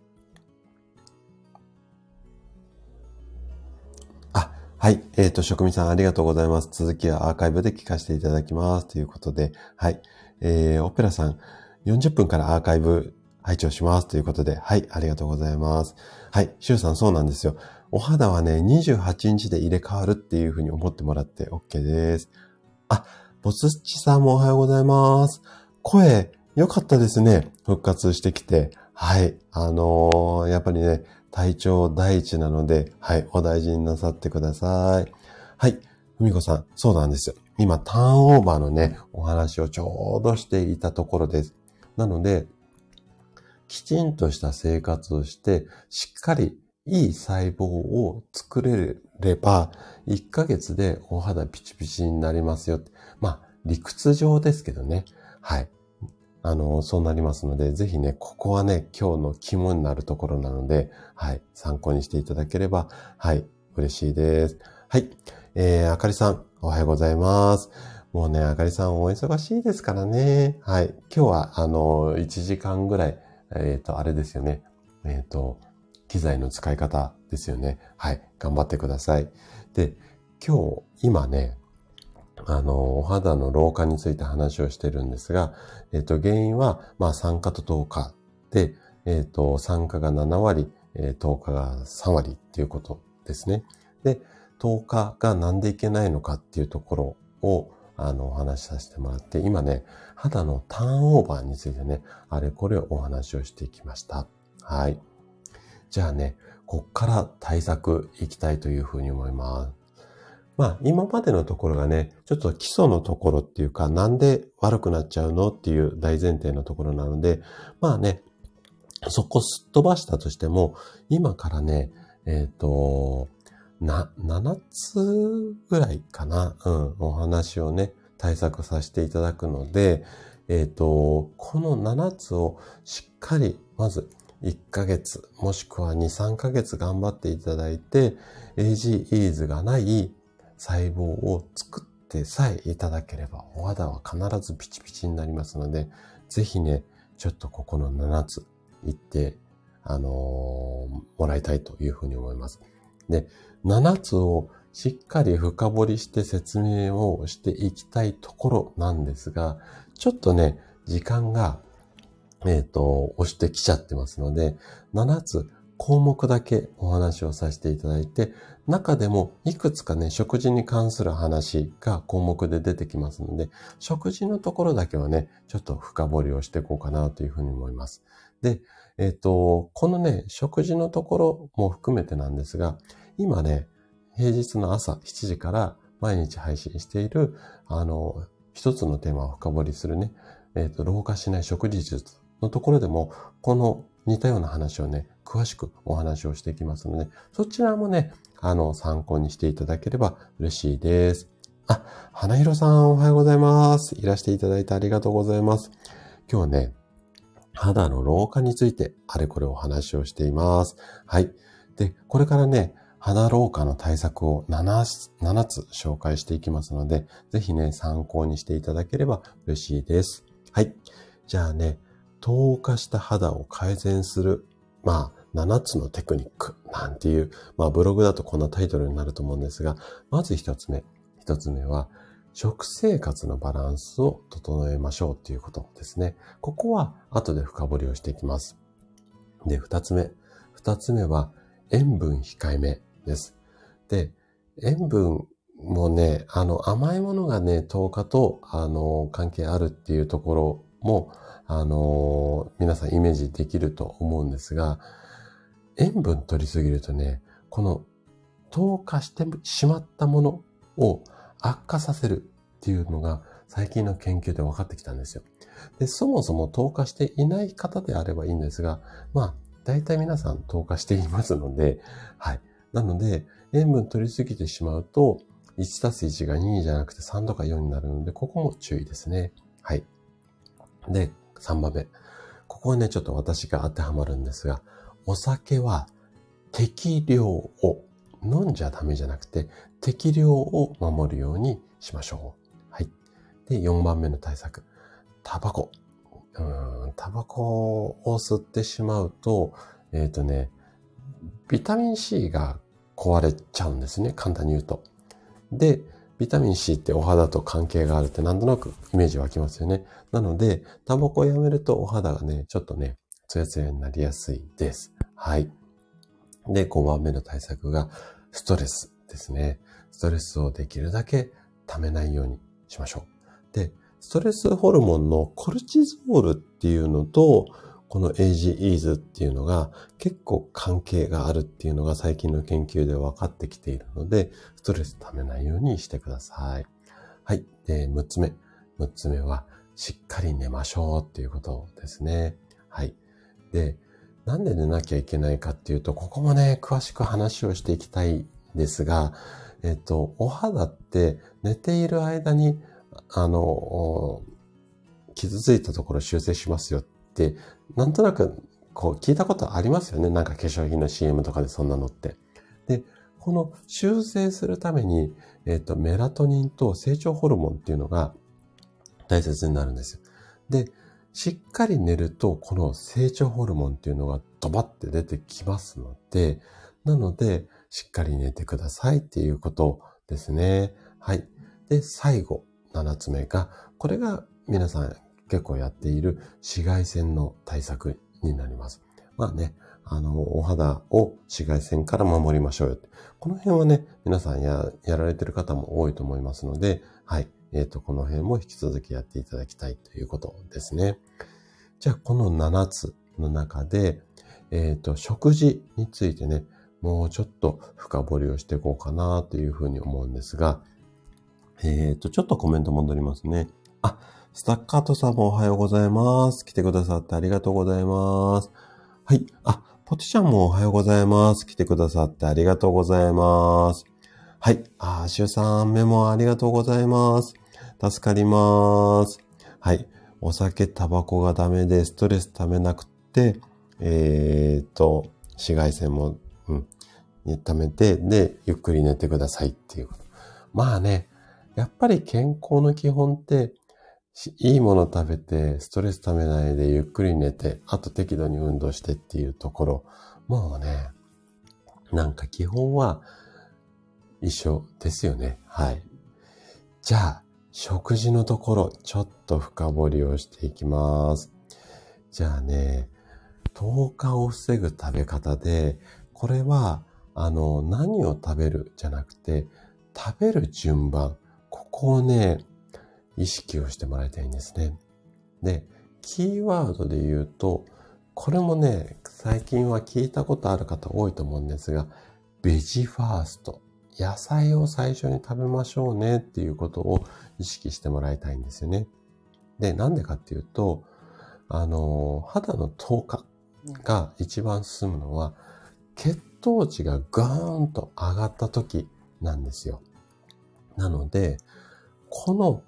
はい。えー、っと、職味さんありがとうございます。続きはアーカイブで聞かせていただきます。ということで、はい。えー、オペラさん、40分からアーカイブ拝聴します。ということで、はい。ありがとうございます。はい。シュウさんそうなんですよ。お肌はね、28日で入れ替わるっていうふうに思ってもらって OK です。あ、ボスッチさんもおはようございます。声、良かったですね。復活してきて。はい。あのーやっぱりね、体調第一なので、はい。お大事になさってください。はい。ふみこさん、そうなんですよ。今、ターンオーバーのね、お話をちょうどしていたところです。なので、きちんとした生活をして、しっかりいい細胞を作れれば、1ヶ月でお肌ピチピチになりますよ。まあ、理屈上ですけどね。はい。あの、そうなりますので、ぜひね、ここはね、今日の肝になるところなので、はい。参考にしていただければ、はい。嬉しいです。はい。えー、あかりさん、おはようございます。もうね、あかりさんお忙しいですからね。はい。今日は、あの、1時間ぐらい、えっ、と、あれですよね。えっ、と、機材の使い方ですよね。はい。頑張ってください。で、今日、今ね、あの、お肌の老化について話をしてるんですが、えっ、と、原因は、まあ、酸化と糖化で、えっ、と、酸化が7割、えー糖化が3割っていうことですね。で、糖化がなんでいけないのかっていうところを、あの、お話しさせてもらって、今ね、肌のターンオーバーについてね、あれこれお話をしていきました。はい。じゃあね、こっから対策いきたいというふうに思います。まあ、今までのところがね、ちょっと基礎のところっていうか、なんで悪くなっちゃうのっていう大前提のところなので、まあね、そこすっ飛ばしたとしても、今からね、えっ、と、な、7つぐらいかな、うん、お話をね、対策させていただくので、えっ、と、この7つをしっかり、まず1ヶ月、もしくは2、3ヶ月頑張っていただいて、AG イーズがない細胞を作ってさえいただければ、お肌は必ずピチピチになりますので、ぜひね、ちょっとここの7つ言って、あのーもらいたいというふうに思います。で、7つをしっかり深掘りして説明をしていきたいところなんですが、ちょっとね、時間が、えっ、と、押してきちゃってますので、7つ項目だけお話をさせていただいて、中でもいくつかね、食事に関する話が項目で出てきますので、食事のところだけはね、ちょっと深掘りをしていこうかなというふうに思います。で、えっ、と、このね、食事のところも含めてなんですが、今ね、平日の朝7時から毎日配信している、あの、一つのテーマを深掘りするね、えっ、と、老化しない食事術のところでも、この似たような話をね、詳しくお話をしていきますので、そちらもね、あの、参考にしていただければ嬉しいです。あ、花広さんおはようございます。いらしていただいてありがとうございます。今日はね、肌の老化についてあれこれお話をしています。はい。で、これからね、肌老化の対策を 7, 7つ紹介していきますので、ぜひね、参考にしていただければ嬉しいです。はい。じゃあね、透過した肌を改善する、まあ、7つのテクニックなんていう、まあ、ブログだとこんなタイトルになると思うんですが、まず一つ目。一つ目は、食生活のバランスを整えましょうっていうことですね。ここは後で深掘りをしていきます。で、二つ目。二つ目は、塩分控えめです。で、塩分もね、あの、甘いものがね、糖化と、あの、関係あるっていうところも、あの、皆さんイメージできると思うんですが、塩分取りすぎるとね、この糖化してしまったものを悪化させるっていうのが最近の研究で分かってきたんですよ。で、そもそも糖化していない方であればいいんですが、まあ、大体皆さん糖化していますので、はい。なので、塩分取りすぎてしまうと、1たす1が2じゃなくて3とか4になるので、ここも注意ですね。はい。で、3番目。ここはね、ちょっと私が当てはまるんですが、お酒は適量を飲んじゃダメじゃなくて、適量を守るようにしましょう。はい。で、4番目の対策。タバコ。うん、タバコを吸ってしまうと、えっ、とね、ビタミン C が壊れちゃうんですね。簡単に言うと。で、ビタミン C ってお肌と関係があるってなんとなくイメージ湧きますよね。なので、タバコをやめるとお肌がね、ちょっとね、ツヤツヤになりやすいです。はい。で、5番目の対策がストレスですね。ストレスをできるだけ溜めないようにしましょう。で、ストレスホルモンのコルチゾールっていうのと、このエイジイーズっていうのが結構関係があるっていうのが最近の研究で分かってきているので、ストレス溜めないようにしてください。はい。で、6つ目。6つ目は、しっかり寝ましょうっていうことですね。はい。で、なんで寝なきゃいけないかっていうと、ここもね、詳しく話をしていきたいんですが、えっと、お肌って寝ている間に、あの、傷ついたところ修正しますよっ、なんとなく、こう、聞いたことありますよね。なんか化粧品の CM とかでそんなのって。で、この修正するために、えっ、と、メラトニンと成長ホルモンっていうのが大切になるんですよ。で、しっかり寝ると、この成長ホルモンっていうのがドバって出てきますので、なので、しっかり寝てくださいっていうことですね。はい。で、最後、7つ目が、これが皆さん結構やっている紫外線の対策になります。まあね、あの、お肌を紫外線から守りましょうよ。この辺はね、皆さんや、やられてる方も多いと思いますので、はい。えっ、ー、と、この辺も引き続きやっていただきたいということですね。じゃあ、この7つの中で、えっ、ー、と、食事についてね、もうちょっと深掘りをしていこうかなというふうに思うんですが、えっ、ー、と、ちょっとコメント戻りますね。あ、スタッカートさんもおはようございます。来てくださってありがとうございます。はい。あ、ポテちゃんもおはようございます。来てくださってありがとうございます。はい。あ、シュさん、メモありがとうございます。助かります。はい。お酒、タバコがダメでストレス溜めなくて、えー、っと、紫外線も、うん、溜めて、で、ゆっくり寝てくださいっていうこと。まあね、やっぱり健康の基本って、いいもの食べて、ストレス溜めないでゆっくり寝て、あと適度に運動してっていうところ、もうね、なんか基本は一緒ですよね。はい。じゃあ、食事のところ、ちょっと深掘りをしていきます。じゃあね、糖化を防ぐ食べ方で、これは、あの、何を食べるじゃなくて、食べる順番、ここをね、意識をしてもらいたいんですね。で、キーワードで言うと、これもね、最近は聞いたことある方多いと思うんですが、ベジファースト。野菜を最初に食べましょうねっていうことを意識してもらいたいんですよね。で、なんでかっていうと、あの、肌の糖化が一番進むのは、血糖値がガーンと上がった時なんですよ。なので、この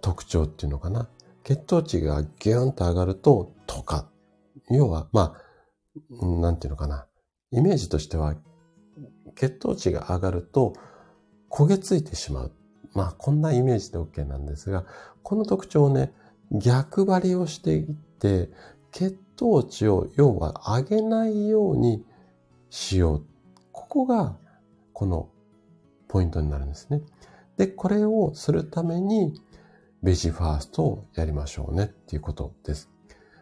特徴っていうのかな。血糖値がギューンと上がると、糖化。要は、まあ、なんていうのかな。イメージとしては血糖値が上がると焦げついてしまう。まあ、こんなイメージで OK なんですが、この特徴をね、逆張りをしていって、血糖値を要は上げないようにしよう。ここが、このポイントになるんですね。で、これをするために、ベジファーストをやりましょうねっていうことです。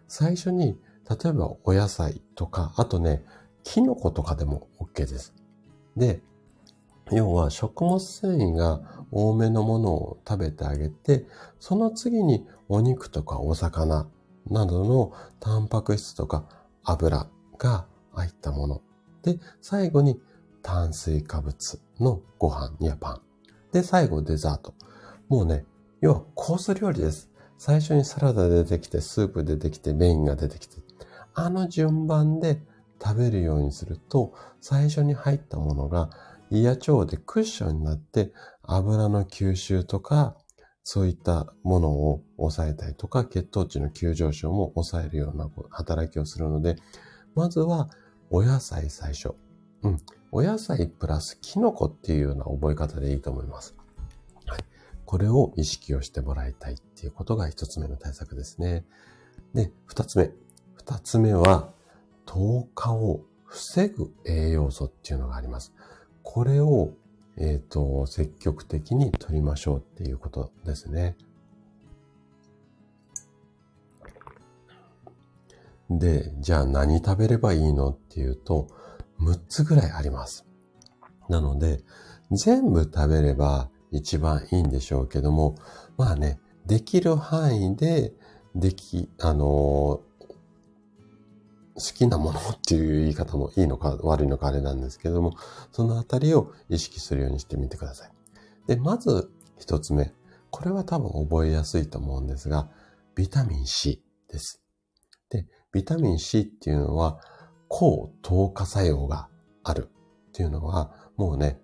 最初に、例えばお野菜とか、あとね、キノコとかでも OK です。で、要は食物繊維が多めのものを食べてあげて、その次にお肉とかお魚などのタンパク質とか油が入ったもの。で、最後に炭水化物のご飯やパン。で、最後デザート。もうね、要はコース料理です。最初にサラダ出てきて、スープ出てきて、メインが出てきて。あの順番で食べるようにすると、最初に入ったものが胃や腸でクッションになって油の吸収とか、そういったものを抑えたりとか、血糖値の急上昇も抑えるような働きをするので、まずはお野菜最初。うん。お野菜プラスキノコっていうような覚え方でいいと思います。これを意識をしてもらいたいっていうことが一つ目の対策ですね。で、二つ目。二つ目は、糖化を防ぐ栄養素っていうのがあります。これを、えっ、ー、と、積極的に取りましょうっていうことですね。で、じゃあ何食べればいいのっていうと、6つぐらいあります。なので、全部食べれば一番いいんでしょうけども、まあね、できる範囲で、でき、あの好きなものっていう言い方もいいのか悪いのかあれなんですけども、そのあたりを意識するようにしてみてください。で、まず一つ目。これは多分覚えやすいと思うんですが、ビタミン C です。で、ビタミン C っていうのは、抗糖化作用があるっていうのは、もうね、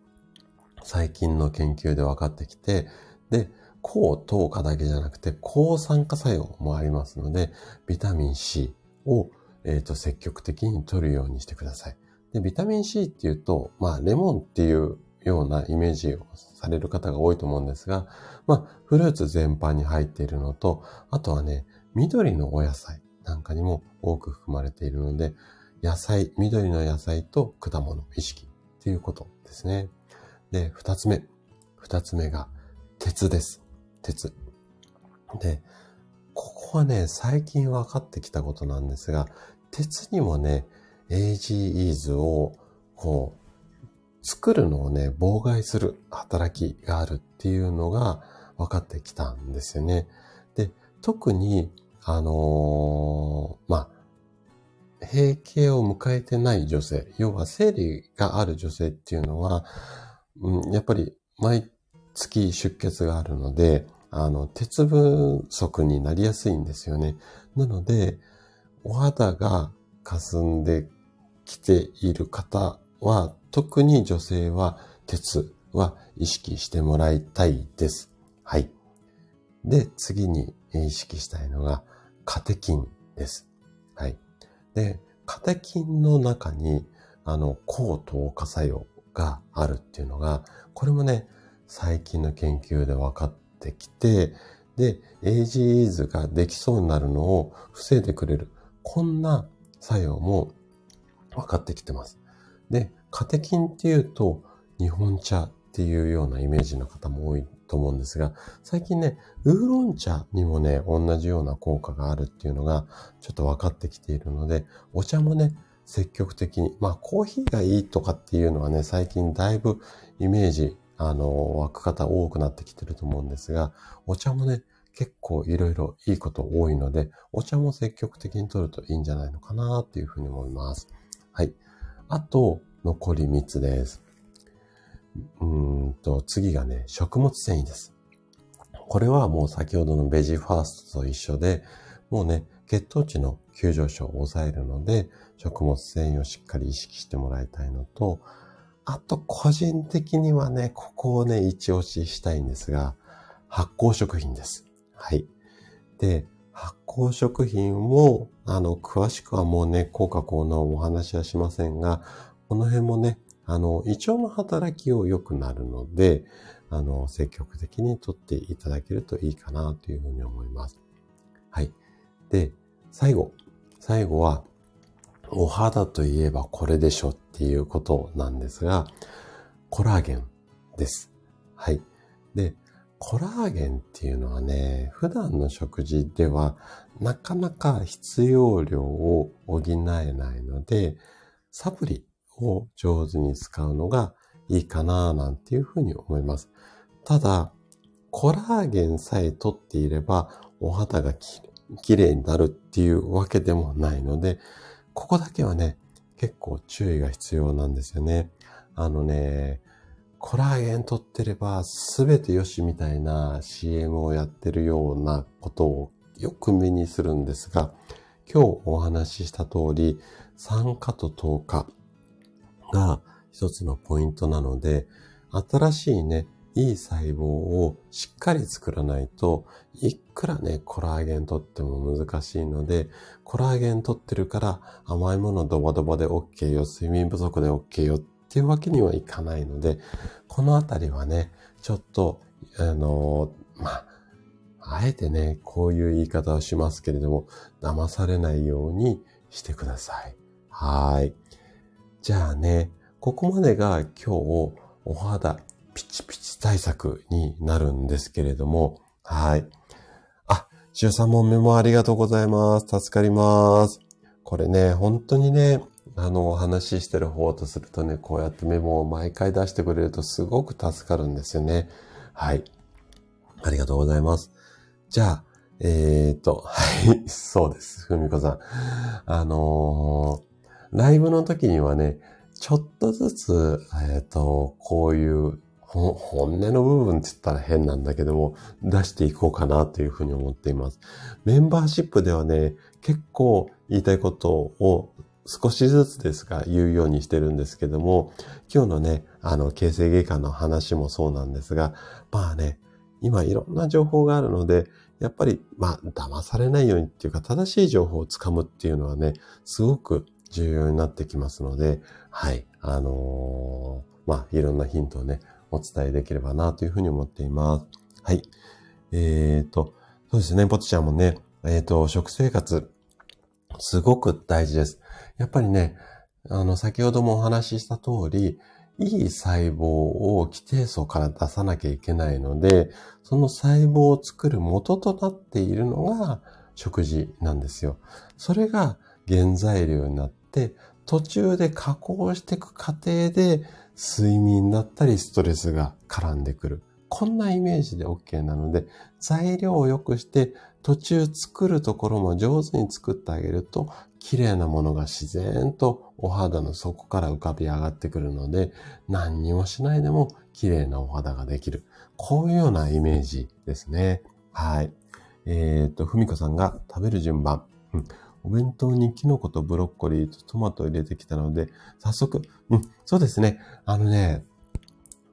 最近の研究で分かってきて、で、抗糖化だけじゃなくて、抗酸化作用もありますので、ビタミン C を、えっ、ー、と、積極的に取るようにしてください。で、ビタミン C っていうと、まあ、レモンっていうようなイメージをされる方が多いと思うんですが、まあ、フルーツ全般に入っているのと、あとはね、緑のお野菜なんかにも多く含まれているので、野菜、緑の野菜と果物意識っていうことですね。で、二つ目。二つ目が、鉄です。鉄。で、ここはね、最近分かってきたことなんですが、鉄にもね、AGEs を、こう、作るのをね、妨害する働きがあるっていうのが分かってきたんですよね。で、特に、あのー、まあ、閉経を迎えてない女性、要は生理がある女性っていうのは、うん、やっぱり毎月出血があるので、あの、鉄不足になりやすいんですよね。なので、お肌が霞んできている方は、特に女性は鉄は意識してもらいたいです。はい。で、次に意識したいのが、カテキンです。はい。で、カテキンの中に、あの、抗糖化作用があるっていうのが、これもね、最近の研究で分かってきて、で、AGEs ができそうになるのを防いでくれる。こんな作用も分かってきてます。で、カテキンっていうと、日本茶っていうようなイメージの方も多いと思うんですが、最近ね、ウーロン茶にもね、同じような効果があるっていうのがちょっと分かってきているので、お茶もね、積極的に、まあコーヒーがいいとかっていうのはね、最近だいぶイメージ、あの、湧く方多くなってきてると思うんですが、お茶もね、結構いろいろいいこと多いので、お茶も積極的に取るといいんじゃないのかなっていうふうに思います。はい。あと、残り3つです。うんと、次がね、食物繊維です。これはもう先ほどのベジファーストと一緒で、もうね、血糖値の急上昇を抑えるので、食物繊維をしっかり意識してもらいたいのと、あと個人的にはね、ここをね、一押ししたいんですが、発酵食品です。はい。で、発酵食品も、あの、詳しくはもうね、効果効能をお話はしませんが、この辺もね、あの、胃腸の働きを良くなるので、あの、積極的にとっていただけるといいかなというふうに思います。はい。で、最後。最後は、お肌といえばこれでしょっていうことなんですが、コラーゲンです。はい。で、コラーゲンっていうのはね、普段の食事ではなかなか必要量を補えないので、サプリを上手に使うのがいいかななんていうふうに思います。ただ、コラーゲンさえ取っていればお肌がきれいになるっていうわけでもないので、ここだけはね、結構注意が必要なんですよね。あのね、コラーゲン取ってれば全てよしみたいな CM をやってるようなことをよく目にするんですが、今日お話しした通り、酸化と糖化が一つのポイントなので、新しいね、いい細胞をしっかり作らないと、いくらね、コラーゲン取っても難しいので、コラーゲン取ってるから甘いものドバドバで OK よ、睡眠不足で OK よっていうわけにはいかないので、このあたりはね、ちょっと、あのまあ、あえてね、こういう言い方をしますけれども、騙されないようにしてください。はい。じゃあね、ここまでが今日お肌ピチピチ対策になるんですけれども、はい。あ、13問目もメモありがとうございます。助かります。これね、本当にね、あの、お話ししてる方とするとね、こうやってメモを毎回出してくれるとすごく助かるんですよね。はい。ありがとうございます。じゃあ、えー、っと、はい、そうです。ふみこさん。あのー、ライブの時にはね、ちょっとずつ、えー、っと、こういう本音の部分って言ったら変なんだけども、出していこうかなというふうに思っています。メンバーシップではね、結構言いたいことを少しずつですが言うようにしてるんですけども、今日のね、あの、形成外科の話もそうなんですが、まあね、今いろんな情報があるので、やっぱり、まあ、騙されないようにっていうか、正しい情報をつかむっていうのはね、すごく重要になってきますので、はい、あのー、まあ、いろんなヒントをね、お伝えできればなというふうに思っています。はい。えっ、ー、と、そうですね、ポチちゃんもね、えっ、ー、と、食生活、すごく大事です。やっぱりね、あの、先ほどもお話しした通り、いい細胞を基底層から出さなきゃいけないので、その細胞を作る元となっているのが食事なんですよ。それが原材料になって、途中で加工していく過程で睡眠だったりストレスが絡んでくる。こんなイメージで OK なので、材料を良くして途中作るところも上手に作ってあげると綺麗なものが自然とお肌の底から浮かび上がってくるので、何にもしないでも綺麗なお肌ができる。こういうようなイメージですね。はい。えっ、と、ふみこさんが食べる順番。うん、お弁当にキノコとブロッコリーとトマトを入れてきたので、早速、うん、そうですね。あのね、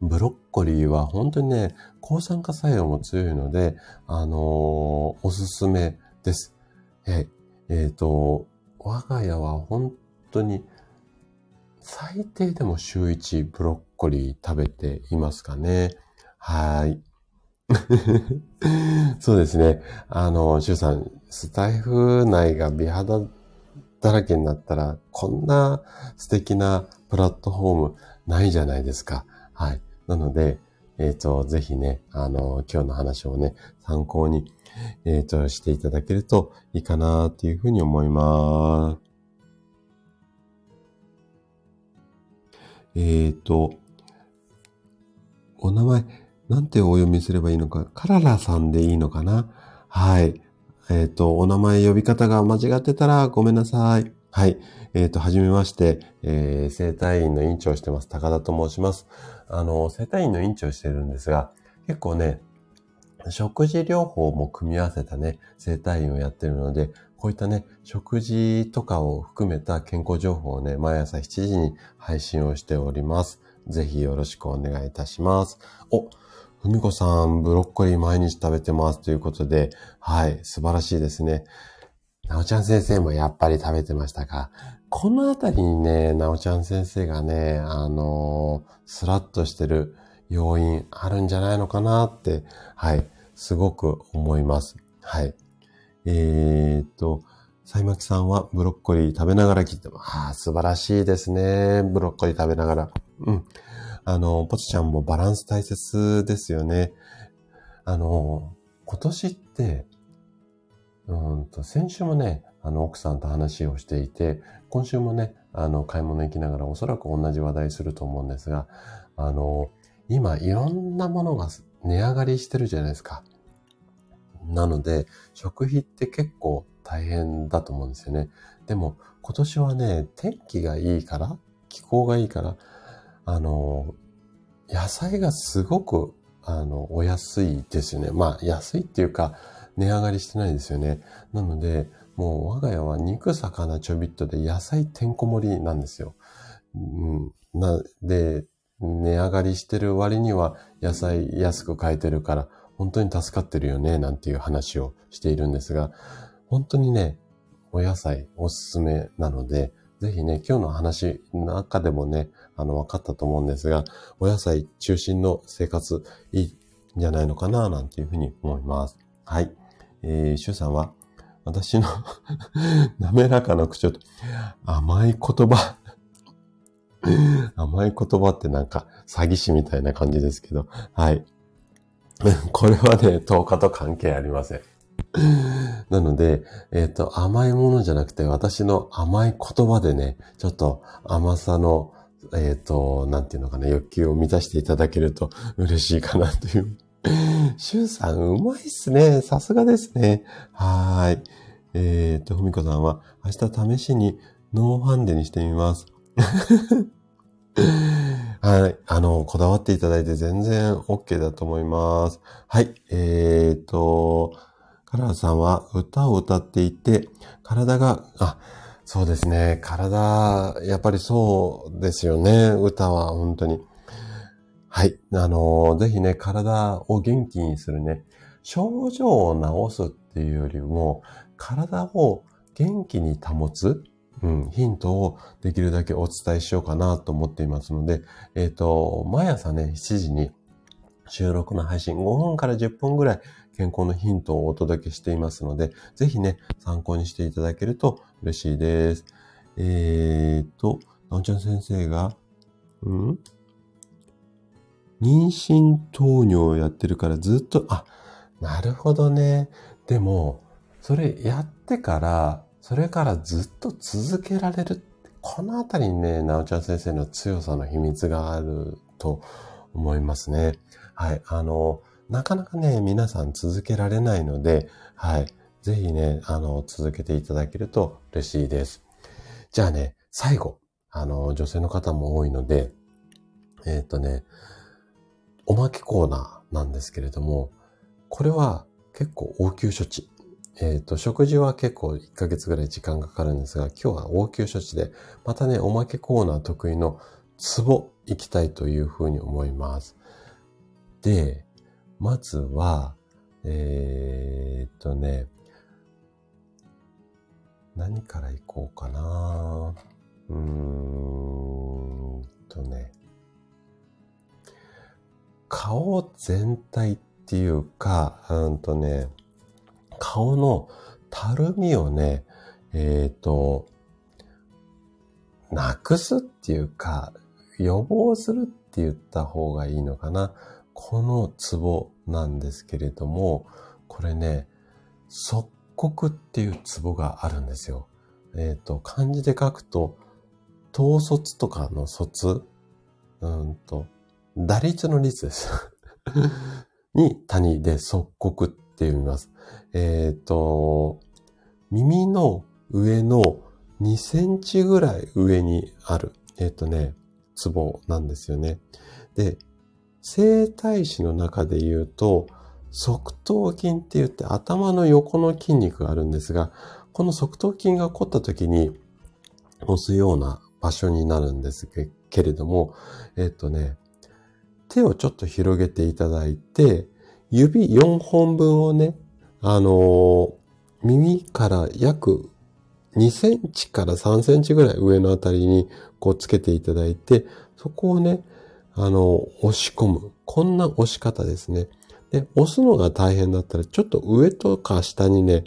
ブロッコリーは本当にね、抗酸化作用も強いので、あのー、おすすめです。ええっ、ー、と、我が家は本当に最低でも週1ブロッコリー食べていますかね。はい。[LAUGHS] そうですね。あの、シュウさん、スタイフ内が美肌だらけになったら、こんな素敵なプラットフォームないじゃないですか。はい。なので、えっ、ー、と、ぜひね、あの、今日の話をね、参考にえっ、ー、と、していただけるといいかなっていうふうに思います。えっ、ー、と、お名前、なんてお読みすればいいのか、カララさんでいいのかな？はい。えっ、ー、と、お名前呼び方が間違ってたらごめんなさい。はい。えっ、ー、と、はじめまして、えー、生体院の院長をしてます。高田と申します。あの、生体院の院長をしてるんですが、結構ね、食事療法も組み合わせたね、生体院をやってるので、こういったね、食事とかを含めた健康情報をね、毎朝7時に配信をしております。ぜひよろしくお願いいたします。お、ふみこさん、ブロッコリー毎日食べてますということで、はい、素晴らしいですね。なおちゃん先生もやっぱり食べてましたか？このあたりにね、なおちゃん先生がね、あのー、スラッとしてる要因あるんじゃないのかなって、はい、すごく思います。はい。えー、っと、サイマキさんはブロッコリー食べながら切ってます。ああ、素晴らしいですね。ブロッコリー食べながら。うん。あの、ポチちゃんもバランス大切ですよね。あの、今年って、うんと、先週もね、あの、奥さんと話をしていて、今週もね、あの、買い物行きながらおそらく同じ話題すると思うんですが、あの、今いろんなものが値上がりしてるじゃないですか。なので、食費って結構大変だと思うんですよね。でも、今年はね、天気がいいから、気候がいいから、あの、野菜がすごく、あの、お安いですよね。まあ、安いっていうか、値上がりしてないですよね。なので、もう我が家は肉、魚、ちょびっとで野菜てんこ盛りなんですよ。うん、な、で、値上がりしてる割には野菜安く買えてるから本当に助かってるよねなんていう話をしているんですが、本当にね、お野菜おすすめなので、ぜひね、今日の話の中でもね、あの、分かったと思うんですが、お野菜中心の生活いいんじゃないのかななんていうふうに思います。はい。えー、シュさんは、私の [LAUGHS] 滑らかな口調と甘い言葉甘い言葉ってなんか詐欺師みたいな感じですけど、はい。[LAUGHS] これはね、10日と関係ありません。なので、えっ、ー、と、甘いものじゃなくて、私の甘い言葉でね、ちょっと甘さの、えっ、ー、と、なんていうのかな、欲求を満たしていただけると嬉しいかなという [LAUGHS] シュンさん、うまいっすね。さすがですね。はい。えーと、ふみこさんは、明日試しにノーファンデにしてみます。[LAUGHS] はい。あの、こだわっていただいて全然 OK だと思います。はい。えーと、カラーさんは歌を歌っていて、体が、あ、そうですね。体、やっぱりそうですよね。歌は本当に。はい。あの、ぜひね、体を元気にするね、症状を治すっていうよりも、体を元気に保つ、うん、ヒントをできるだけお伝えしようかなと思っていますので、えっ、ー、と、毎朝ね、7時に収録の配信5分から10分ぐらい健康のヒントをお届けしていますので、ぜひね、参考にしていただけると嬉しいです。えっ、と、なおちゃん先生が、ん？妊娠糖尿をやってるからずっと、あ、なるほどね。でも、それやってから、それからずっと続けられる。このあたりにね、なおちゃん先生の強さの秘密があると思いますね。はい。あの、なかなかね、皆さん続けられないので、はい。ぜひね、あの、続けていただけると嬉しいです。じゃあね、最後、あの、女性の方も多いので、えっ、ー、とね、おまけコーナーなんですけれども、これは結構応急処置。えっ、ー、と、食事は結構1ヶ月ぐらい時間かかるんですが、今日は応急処置で、またね、おまけコーナー得意のツボ行きたいというふうに思います。で、まずは、えー、っとね、何から行こうかなうーんとね、顔全体っていうか、うんとね、顔のたるみをね、えっ、ー、と、なくすっていうか、予防するって言った方がいいのかな。このツボなんですけれども、これね、刻っていうツボがあるんですよ。えっ、ー、と、漢字で書くと、統率とかの卒、うんと、打率の率です [LAUGHS] に谷で即刻って読みます。えっ、ー、と、耳の上の2センチぐらい上にある、えっ、ー、とね、ツボなんですよね。で、生体師の中で言うと、側頭筋って言って頭の横の筋肉があるんですが、この側頭筋が凝った時に押すような場所になるんですけれども、えっとね、手をちょっと広げていただいて、指4本分をね、あのー、耳から約2センチから3センチぐらい上のあたりにこうつけていただいて、そこをね、あの、押し込む。こんな押し方ですね。で、押すのが大変だったら、ちょっと上とか下にね、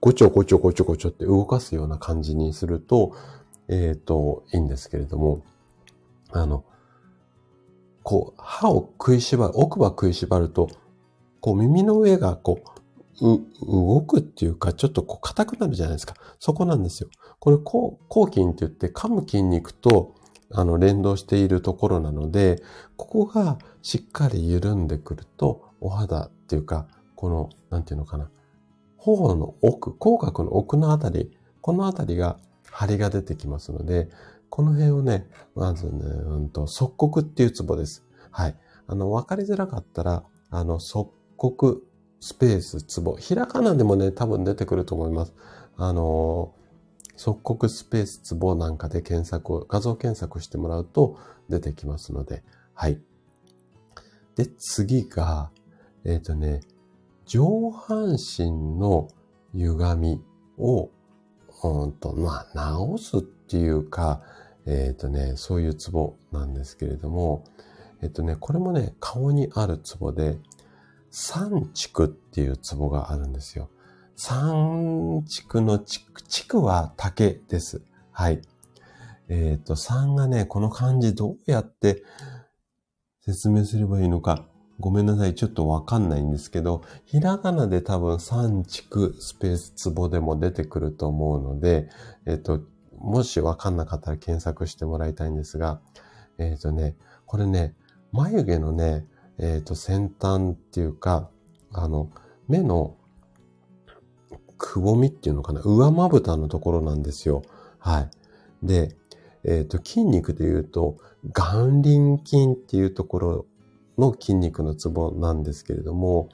ごちょごちょごちょごちょって動かすような感じにすると、えっ、ー、と、いいんですけれども、あの、こう、歯を食いしばる、奥歯食いしばると、こう耳の上がこう、う、動くっていうか、ちょっとこう硬くなるじゃないですか。そこなんですよ。これ、こう抗筋って言って噛む筋肉と、あの、連動しているところなので、ここがしっかり緩んでくると、お肌っていうか、この、なんていうのかな。頬の奥、口角の奥のあたり、このあたりが張りが出てきますので、この辺をね、まずね、うんと、即刻っていうツボです。はい。あの、わかりづらかったら、あの、即刻スペースツボ。ひらがなでもね、多分出てくると思います。あの、即刻スペースツボなんかで検索を、画像検索してもらうと出てきますので、はい。で、次が、えっ、ー、とね、上半身の歪みを、うんと、まあ、直すっていうか、えっ、ー、とね、そういうツボなんですけれども、えっ、ー、とね、これもね、顔にあるツボで、三畜っていうツボがあるんですよ。三畜の畜、畜は竹です。はい。えっ、ー、と、三がね、この漢字どうやって説明すればいいのか。ごめんなさい。ちょっとわかんないんですけど、ひらがなで多分三畜スペースツボでも出てくると思うので、えっ、ー、と、もしわかんなかったら検索してもらいたいんですが、えっ、ー、とね、これね、眉毛のね、えっ、と、先端っていうか、あの、目のくぼみっていうのかな？上まぶたのところなんですよ。はい。で、えっ、と、筋肉で言うと、眼輪筋っていうところの筋肉のツボなんですけれども、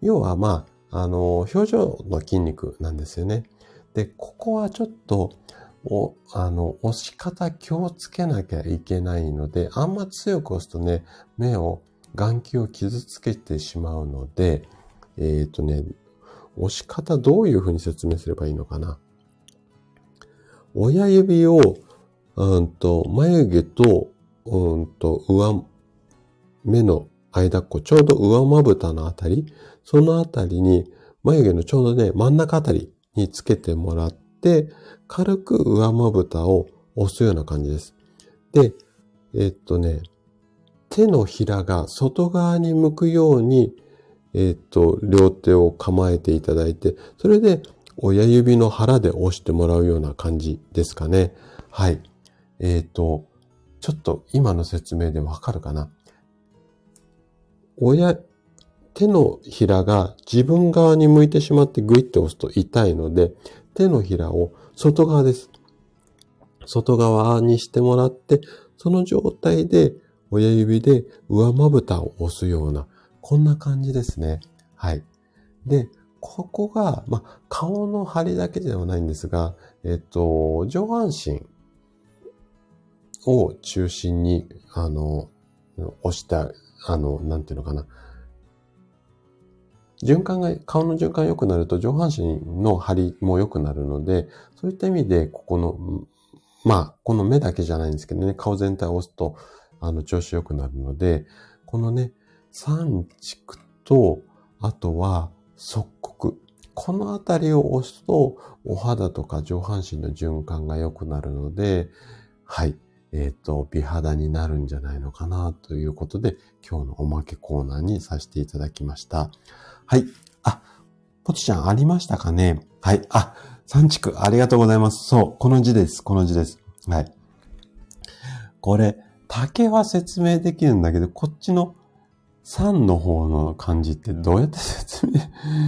要はまあ、あの、表情の筋肉なんですよね。で、ここはちょっと、お、あの、押し方気をつけなきゃいけないので、あんま強く押すとね、目を、眼球を傷つけてしまうので、えっ、ー、とね、押し方どういうふうに説明すればいいのかな？親指を、うんと、眉毛と、うんと、上、目の間っこ、ちょうど上まぶたのあたり、そのあたりに、眉毛のちょうどね、真ん中あたりにつけてもらって、軽く上まぶたを押すような感じです。で、えっとね、手のひらが外側に向くように、えっと、両手を構えていただいて、それで親指の腹で押してもらうような感じですかね。はい。えっと、ちょっと今の説明でわかるかな親、手のひらが自分側に向いてしまってグイッて押すと痛いので、手のひらを外側です。外側にしてもらって、その状態で親指で上まぶたを押すような、こんな感じですね。はい。で、ここが、ま、顔の張りだけではないんですが、えっと、上半身を中心に、あの、押した、あの、なんていうのかな。循環が、顔の循環良くなると上半身の張りも良くなるので、そういった意味で、ここの、まあ、この目だけじゃないんですけどね、顔全体を押すと、あの、調子良くなるので、このね、三畜と、あとは、側骨。このあたりを押すと、お肌とか上半身の循環が良くなるので、はい。えっ、ー、と、美肌になるんじゃないのかなということで、今日のおまけコーナーにさせていただきました。はい。あ、ポチちゃんありましたかね？はい。あ、三畜ありがとうございます。そう、この字です。この字です。はい。これ、竹は説明できるんだけど、こっちの三の方の漢字ってどうやって説明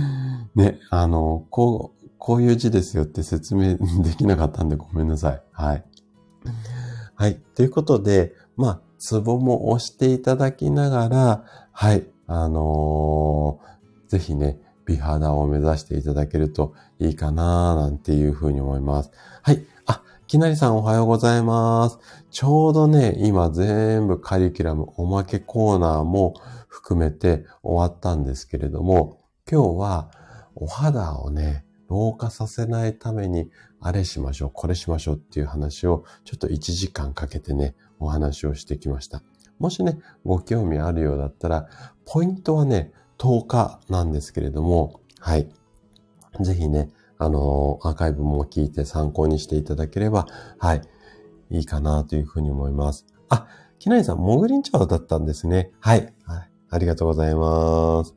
[LAUGHS] ね、あの、こう、こういう字ですよって説明できなかったんでごめんなさい。はい。はい。ということで、まあ、ツボも押していただきながら、はい。あのー、ぜひね、美肌を目指していただけるといいかななんていうふうに思います。はい。あ、きなりさんおはようございます。ちょうどね、今全部カリキュラムおまけコーナーも含めて終わったんですけれども、今日はお肌をね、老化させないために、あれしましょう、これしましょうっていう話を、ちょっと1時間かけてね、お話をしてきました。もしね、ご興味あるようだったら、ポイントはね、10日なんですけれども、はい。ぜひね、あのー、アーカイブも聞いて参考にしていただければ、はい、いいかなというふうに思います。あ、きなりさん、モグリン茶だったんですね。はい。はい。ありがとうございます。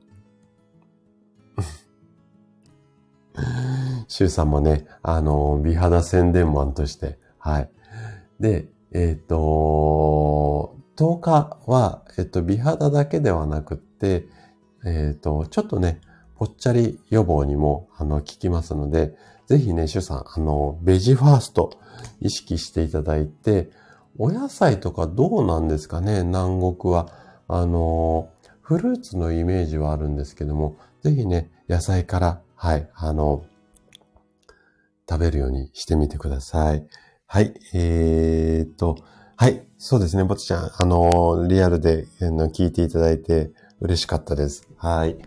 [LAUGHS] シュウさんもね、あの、美肌宣伝マンとして、はい。で、えっ、ー、と、10日は、えっ、と、美肌だけではなくって、えっ、と、ちょっとね、ぽっちゃり予防にも、あの、効きますので、ぜひね、シュウさん、あの、ベジファースト意識していただいて、お野菜とかどうなんですかね、南国は。あの、フルーツのイメージはあるんですけども、ぜひね、野菜からはい、あの、食べるようにしてみてください。はい、えー、っと、はい、そうですね、ぼつちゃん、あの、リアルで聞いていただいて嬉しかったです。はい。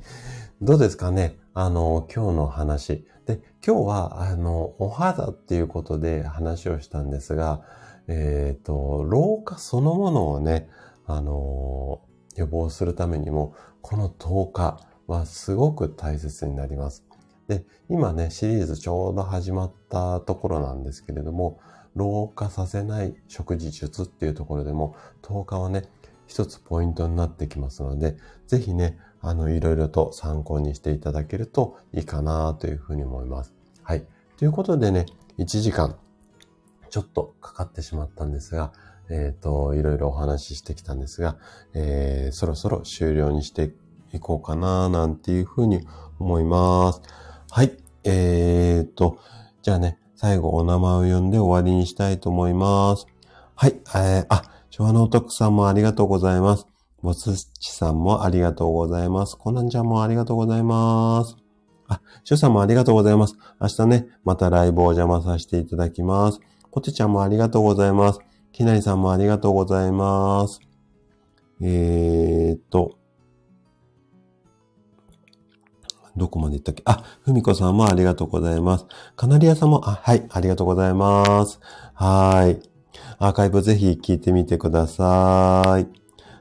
どうですかねあの、今日の話。で、今日は、あの、お肌っていうことで話をしたんですが、えっ、と、老化そのものをね、あの、予防するためにも、この10日はすごく大切になります。で、今ね、シリーズちょうど始まったところなんですけれども、老化させない食事術っていうところでも、10日はね、一つポイントになってきますので、ぜひね、あの、いろいろと参考にしていただけるといいかなというふうに思います。はい。ということでね、1時間、ちょっとかかってしまったんですが、えっ、ー、と、いろいろお話ししてきたんですが、えー、そろそろ終了にしていこうかな、なんていうふうに思います。はい。えーと、じゃあね、最後お名前を呼んで終わりにしたいと思います。はい。えー、あ、昭和のお徳さんもありがとうございます。もつちさんもありがとうございます。コナンちゃんもありがとうございます。あ、しゅうさんもありがとうございます。明日ね、またライブをお邪魔させていただきます。ポテちゃんもありがとうございます。きなりさんもありがとうございます。えー、っと、どこまで行ったっけ？あ、ふみこさんもありがとうございます。カナリアさんも、あ、はい、ありがとうございます。はい。アーカイブぜひ聞いてみてください。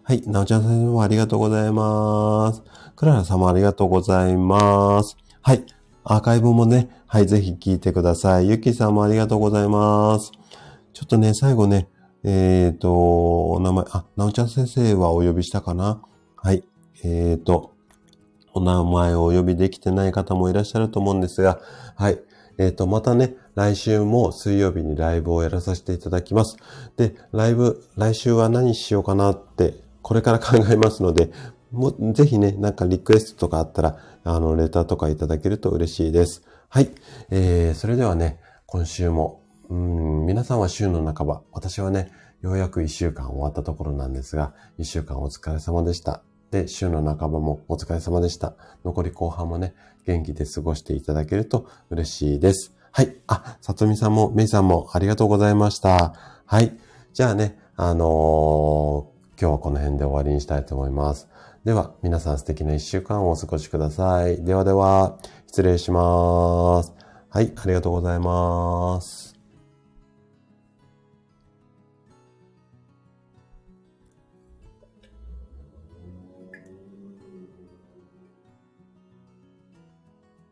はい、なおちゃんさんもありがとうございます。クララさんもありがとうございます。はい、アーカイブもね、はい、ぜひ聞いてください。ゆきさんもありがとうございます。ちょっとね、最後ね、えっ、ー、と、お名前、あ、なおちゃん先生はお呼びしたかな？はい。えっ、ー、と、お名前をお呼びできてない方もいらっしゃると思うんですが、はい。えっ、ー、と、またね、来週も水曜日にライブをやらさせていただきます。で、ライブ、来週は何しようかなって、これから考えますので、もぜひね、なんかリクエストとかあったら、あの、レターとかいただけると嬉しいです。はい。えー、それではね、今週も、うん、皆さんは週の半ば、私はね、ようやく一週間終わったところなんですが、一週間お疲れ様でした。で、週の半ばもお疲れ様でした。残り後半もね、元気で過ごしていただけると嬉しいです。はい。あ、さとみさんも、めいさんもありがとうございました。はい。じゃあね、あのー、今日はこの辺で終わりにしたいと思います。では、皆さん素敵な一週間をお過ごしください。ではでは、失礼します。はい、ありがとうございます。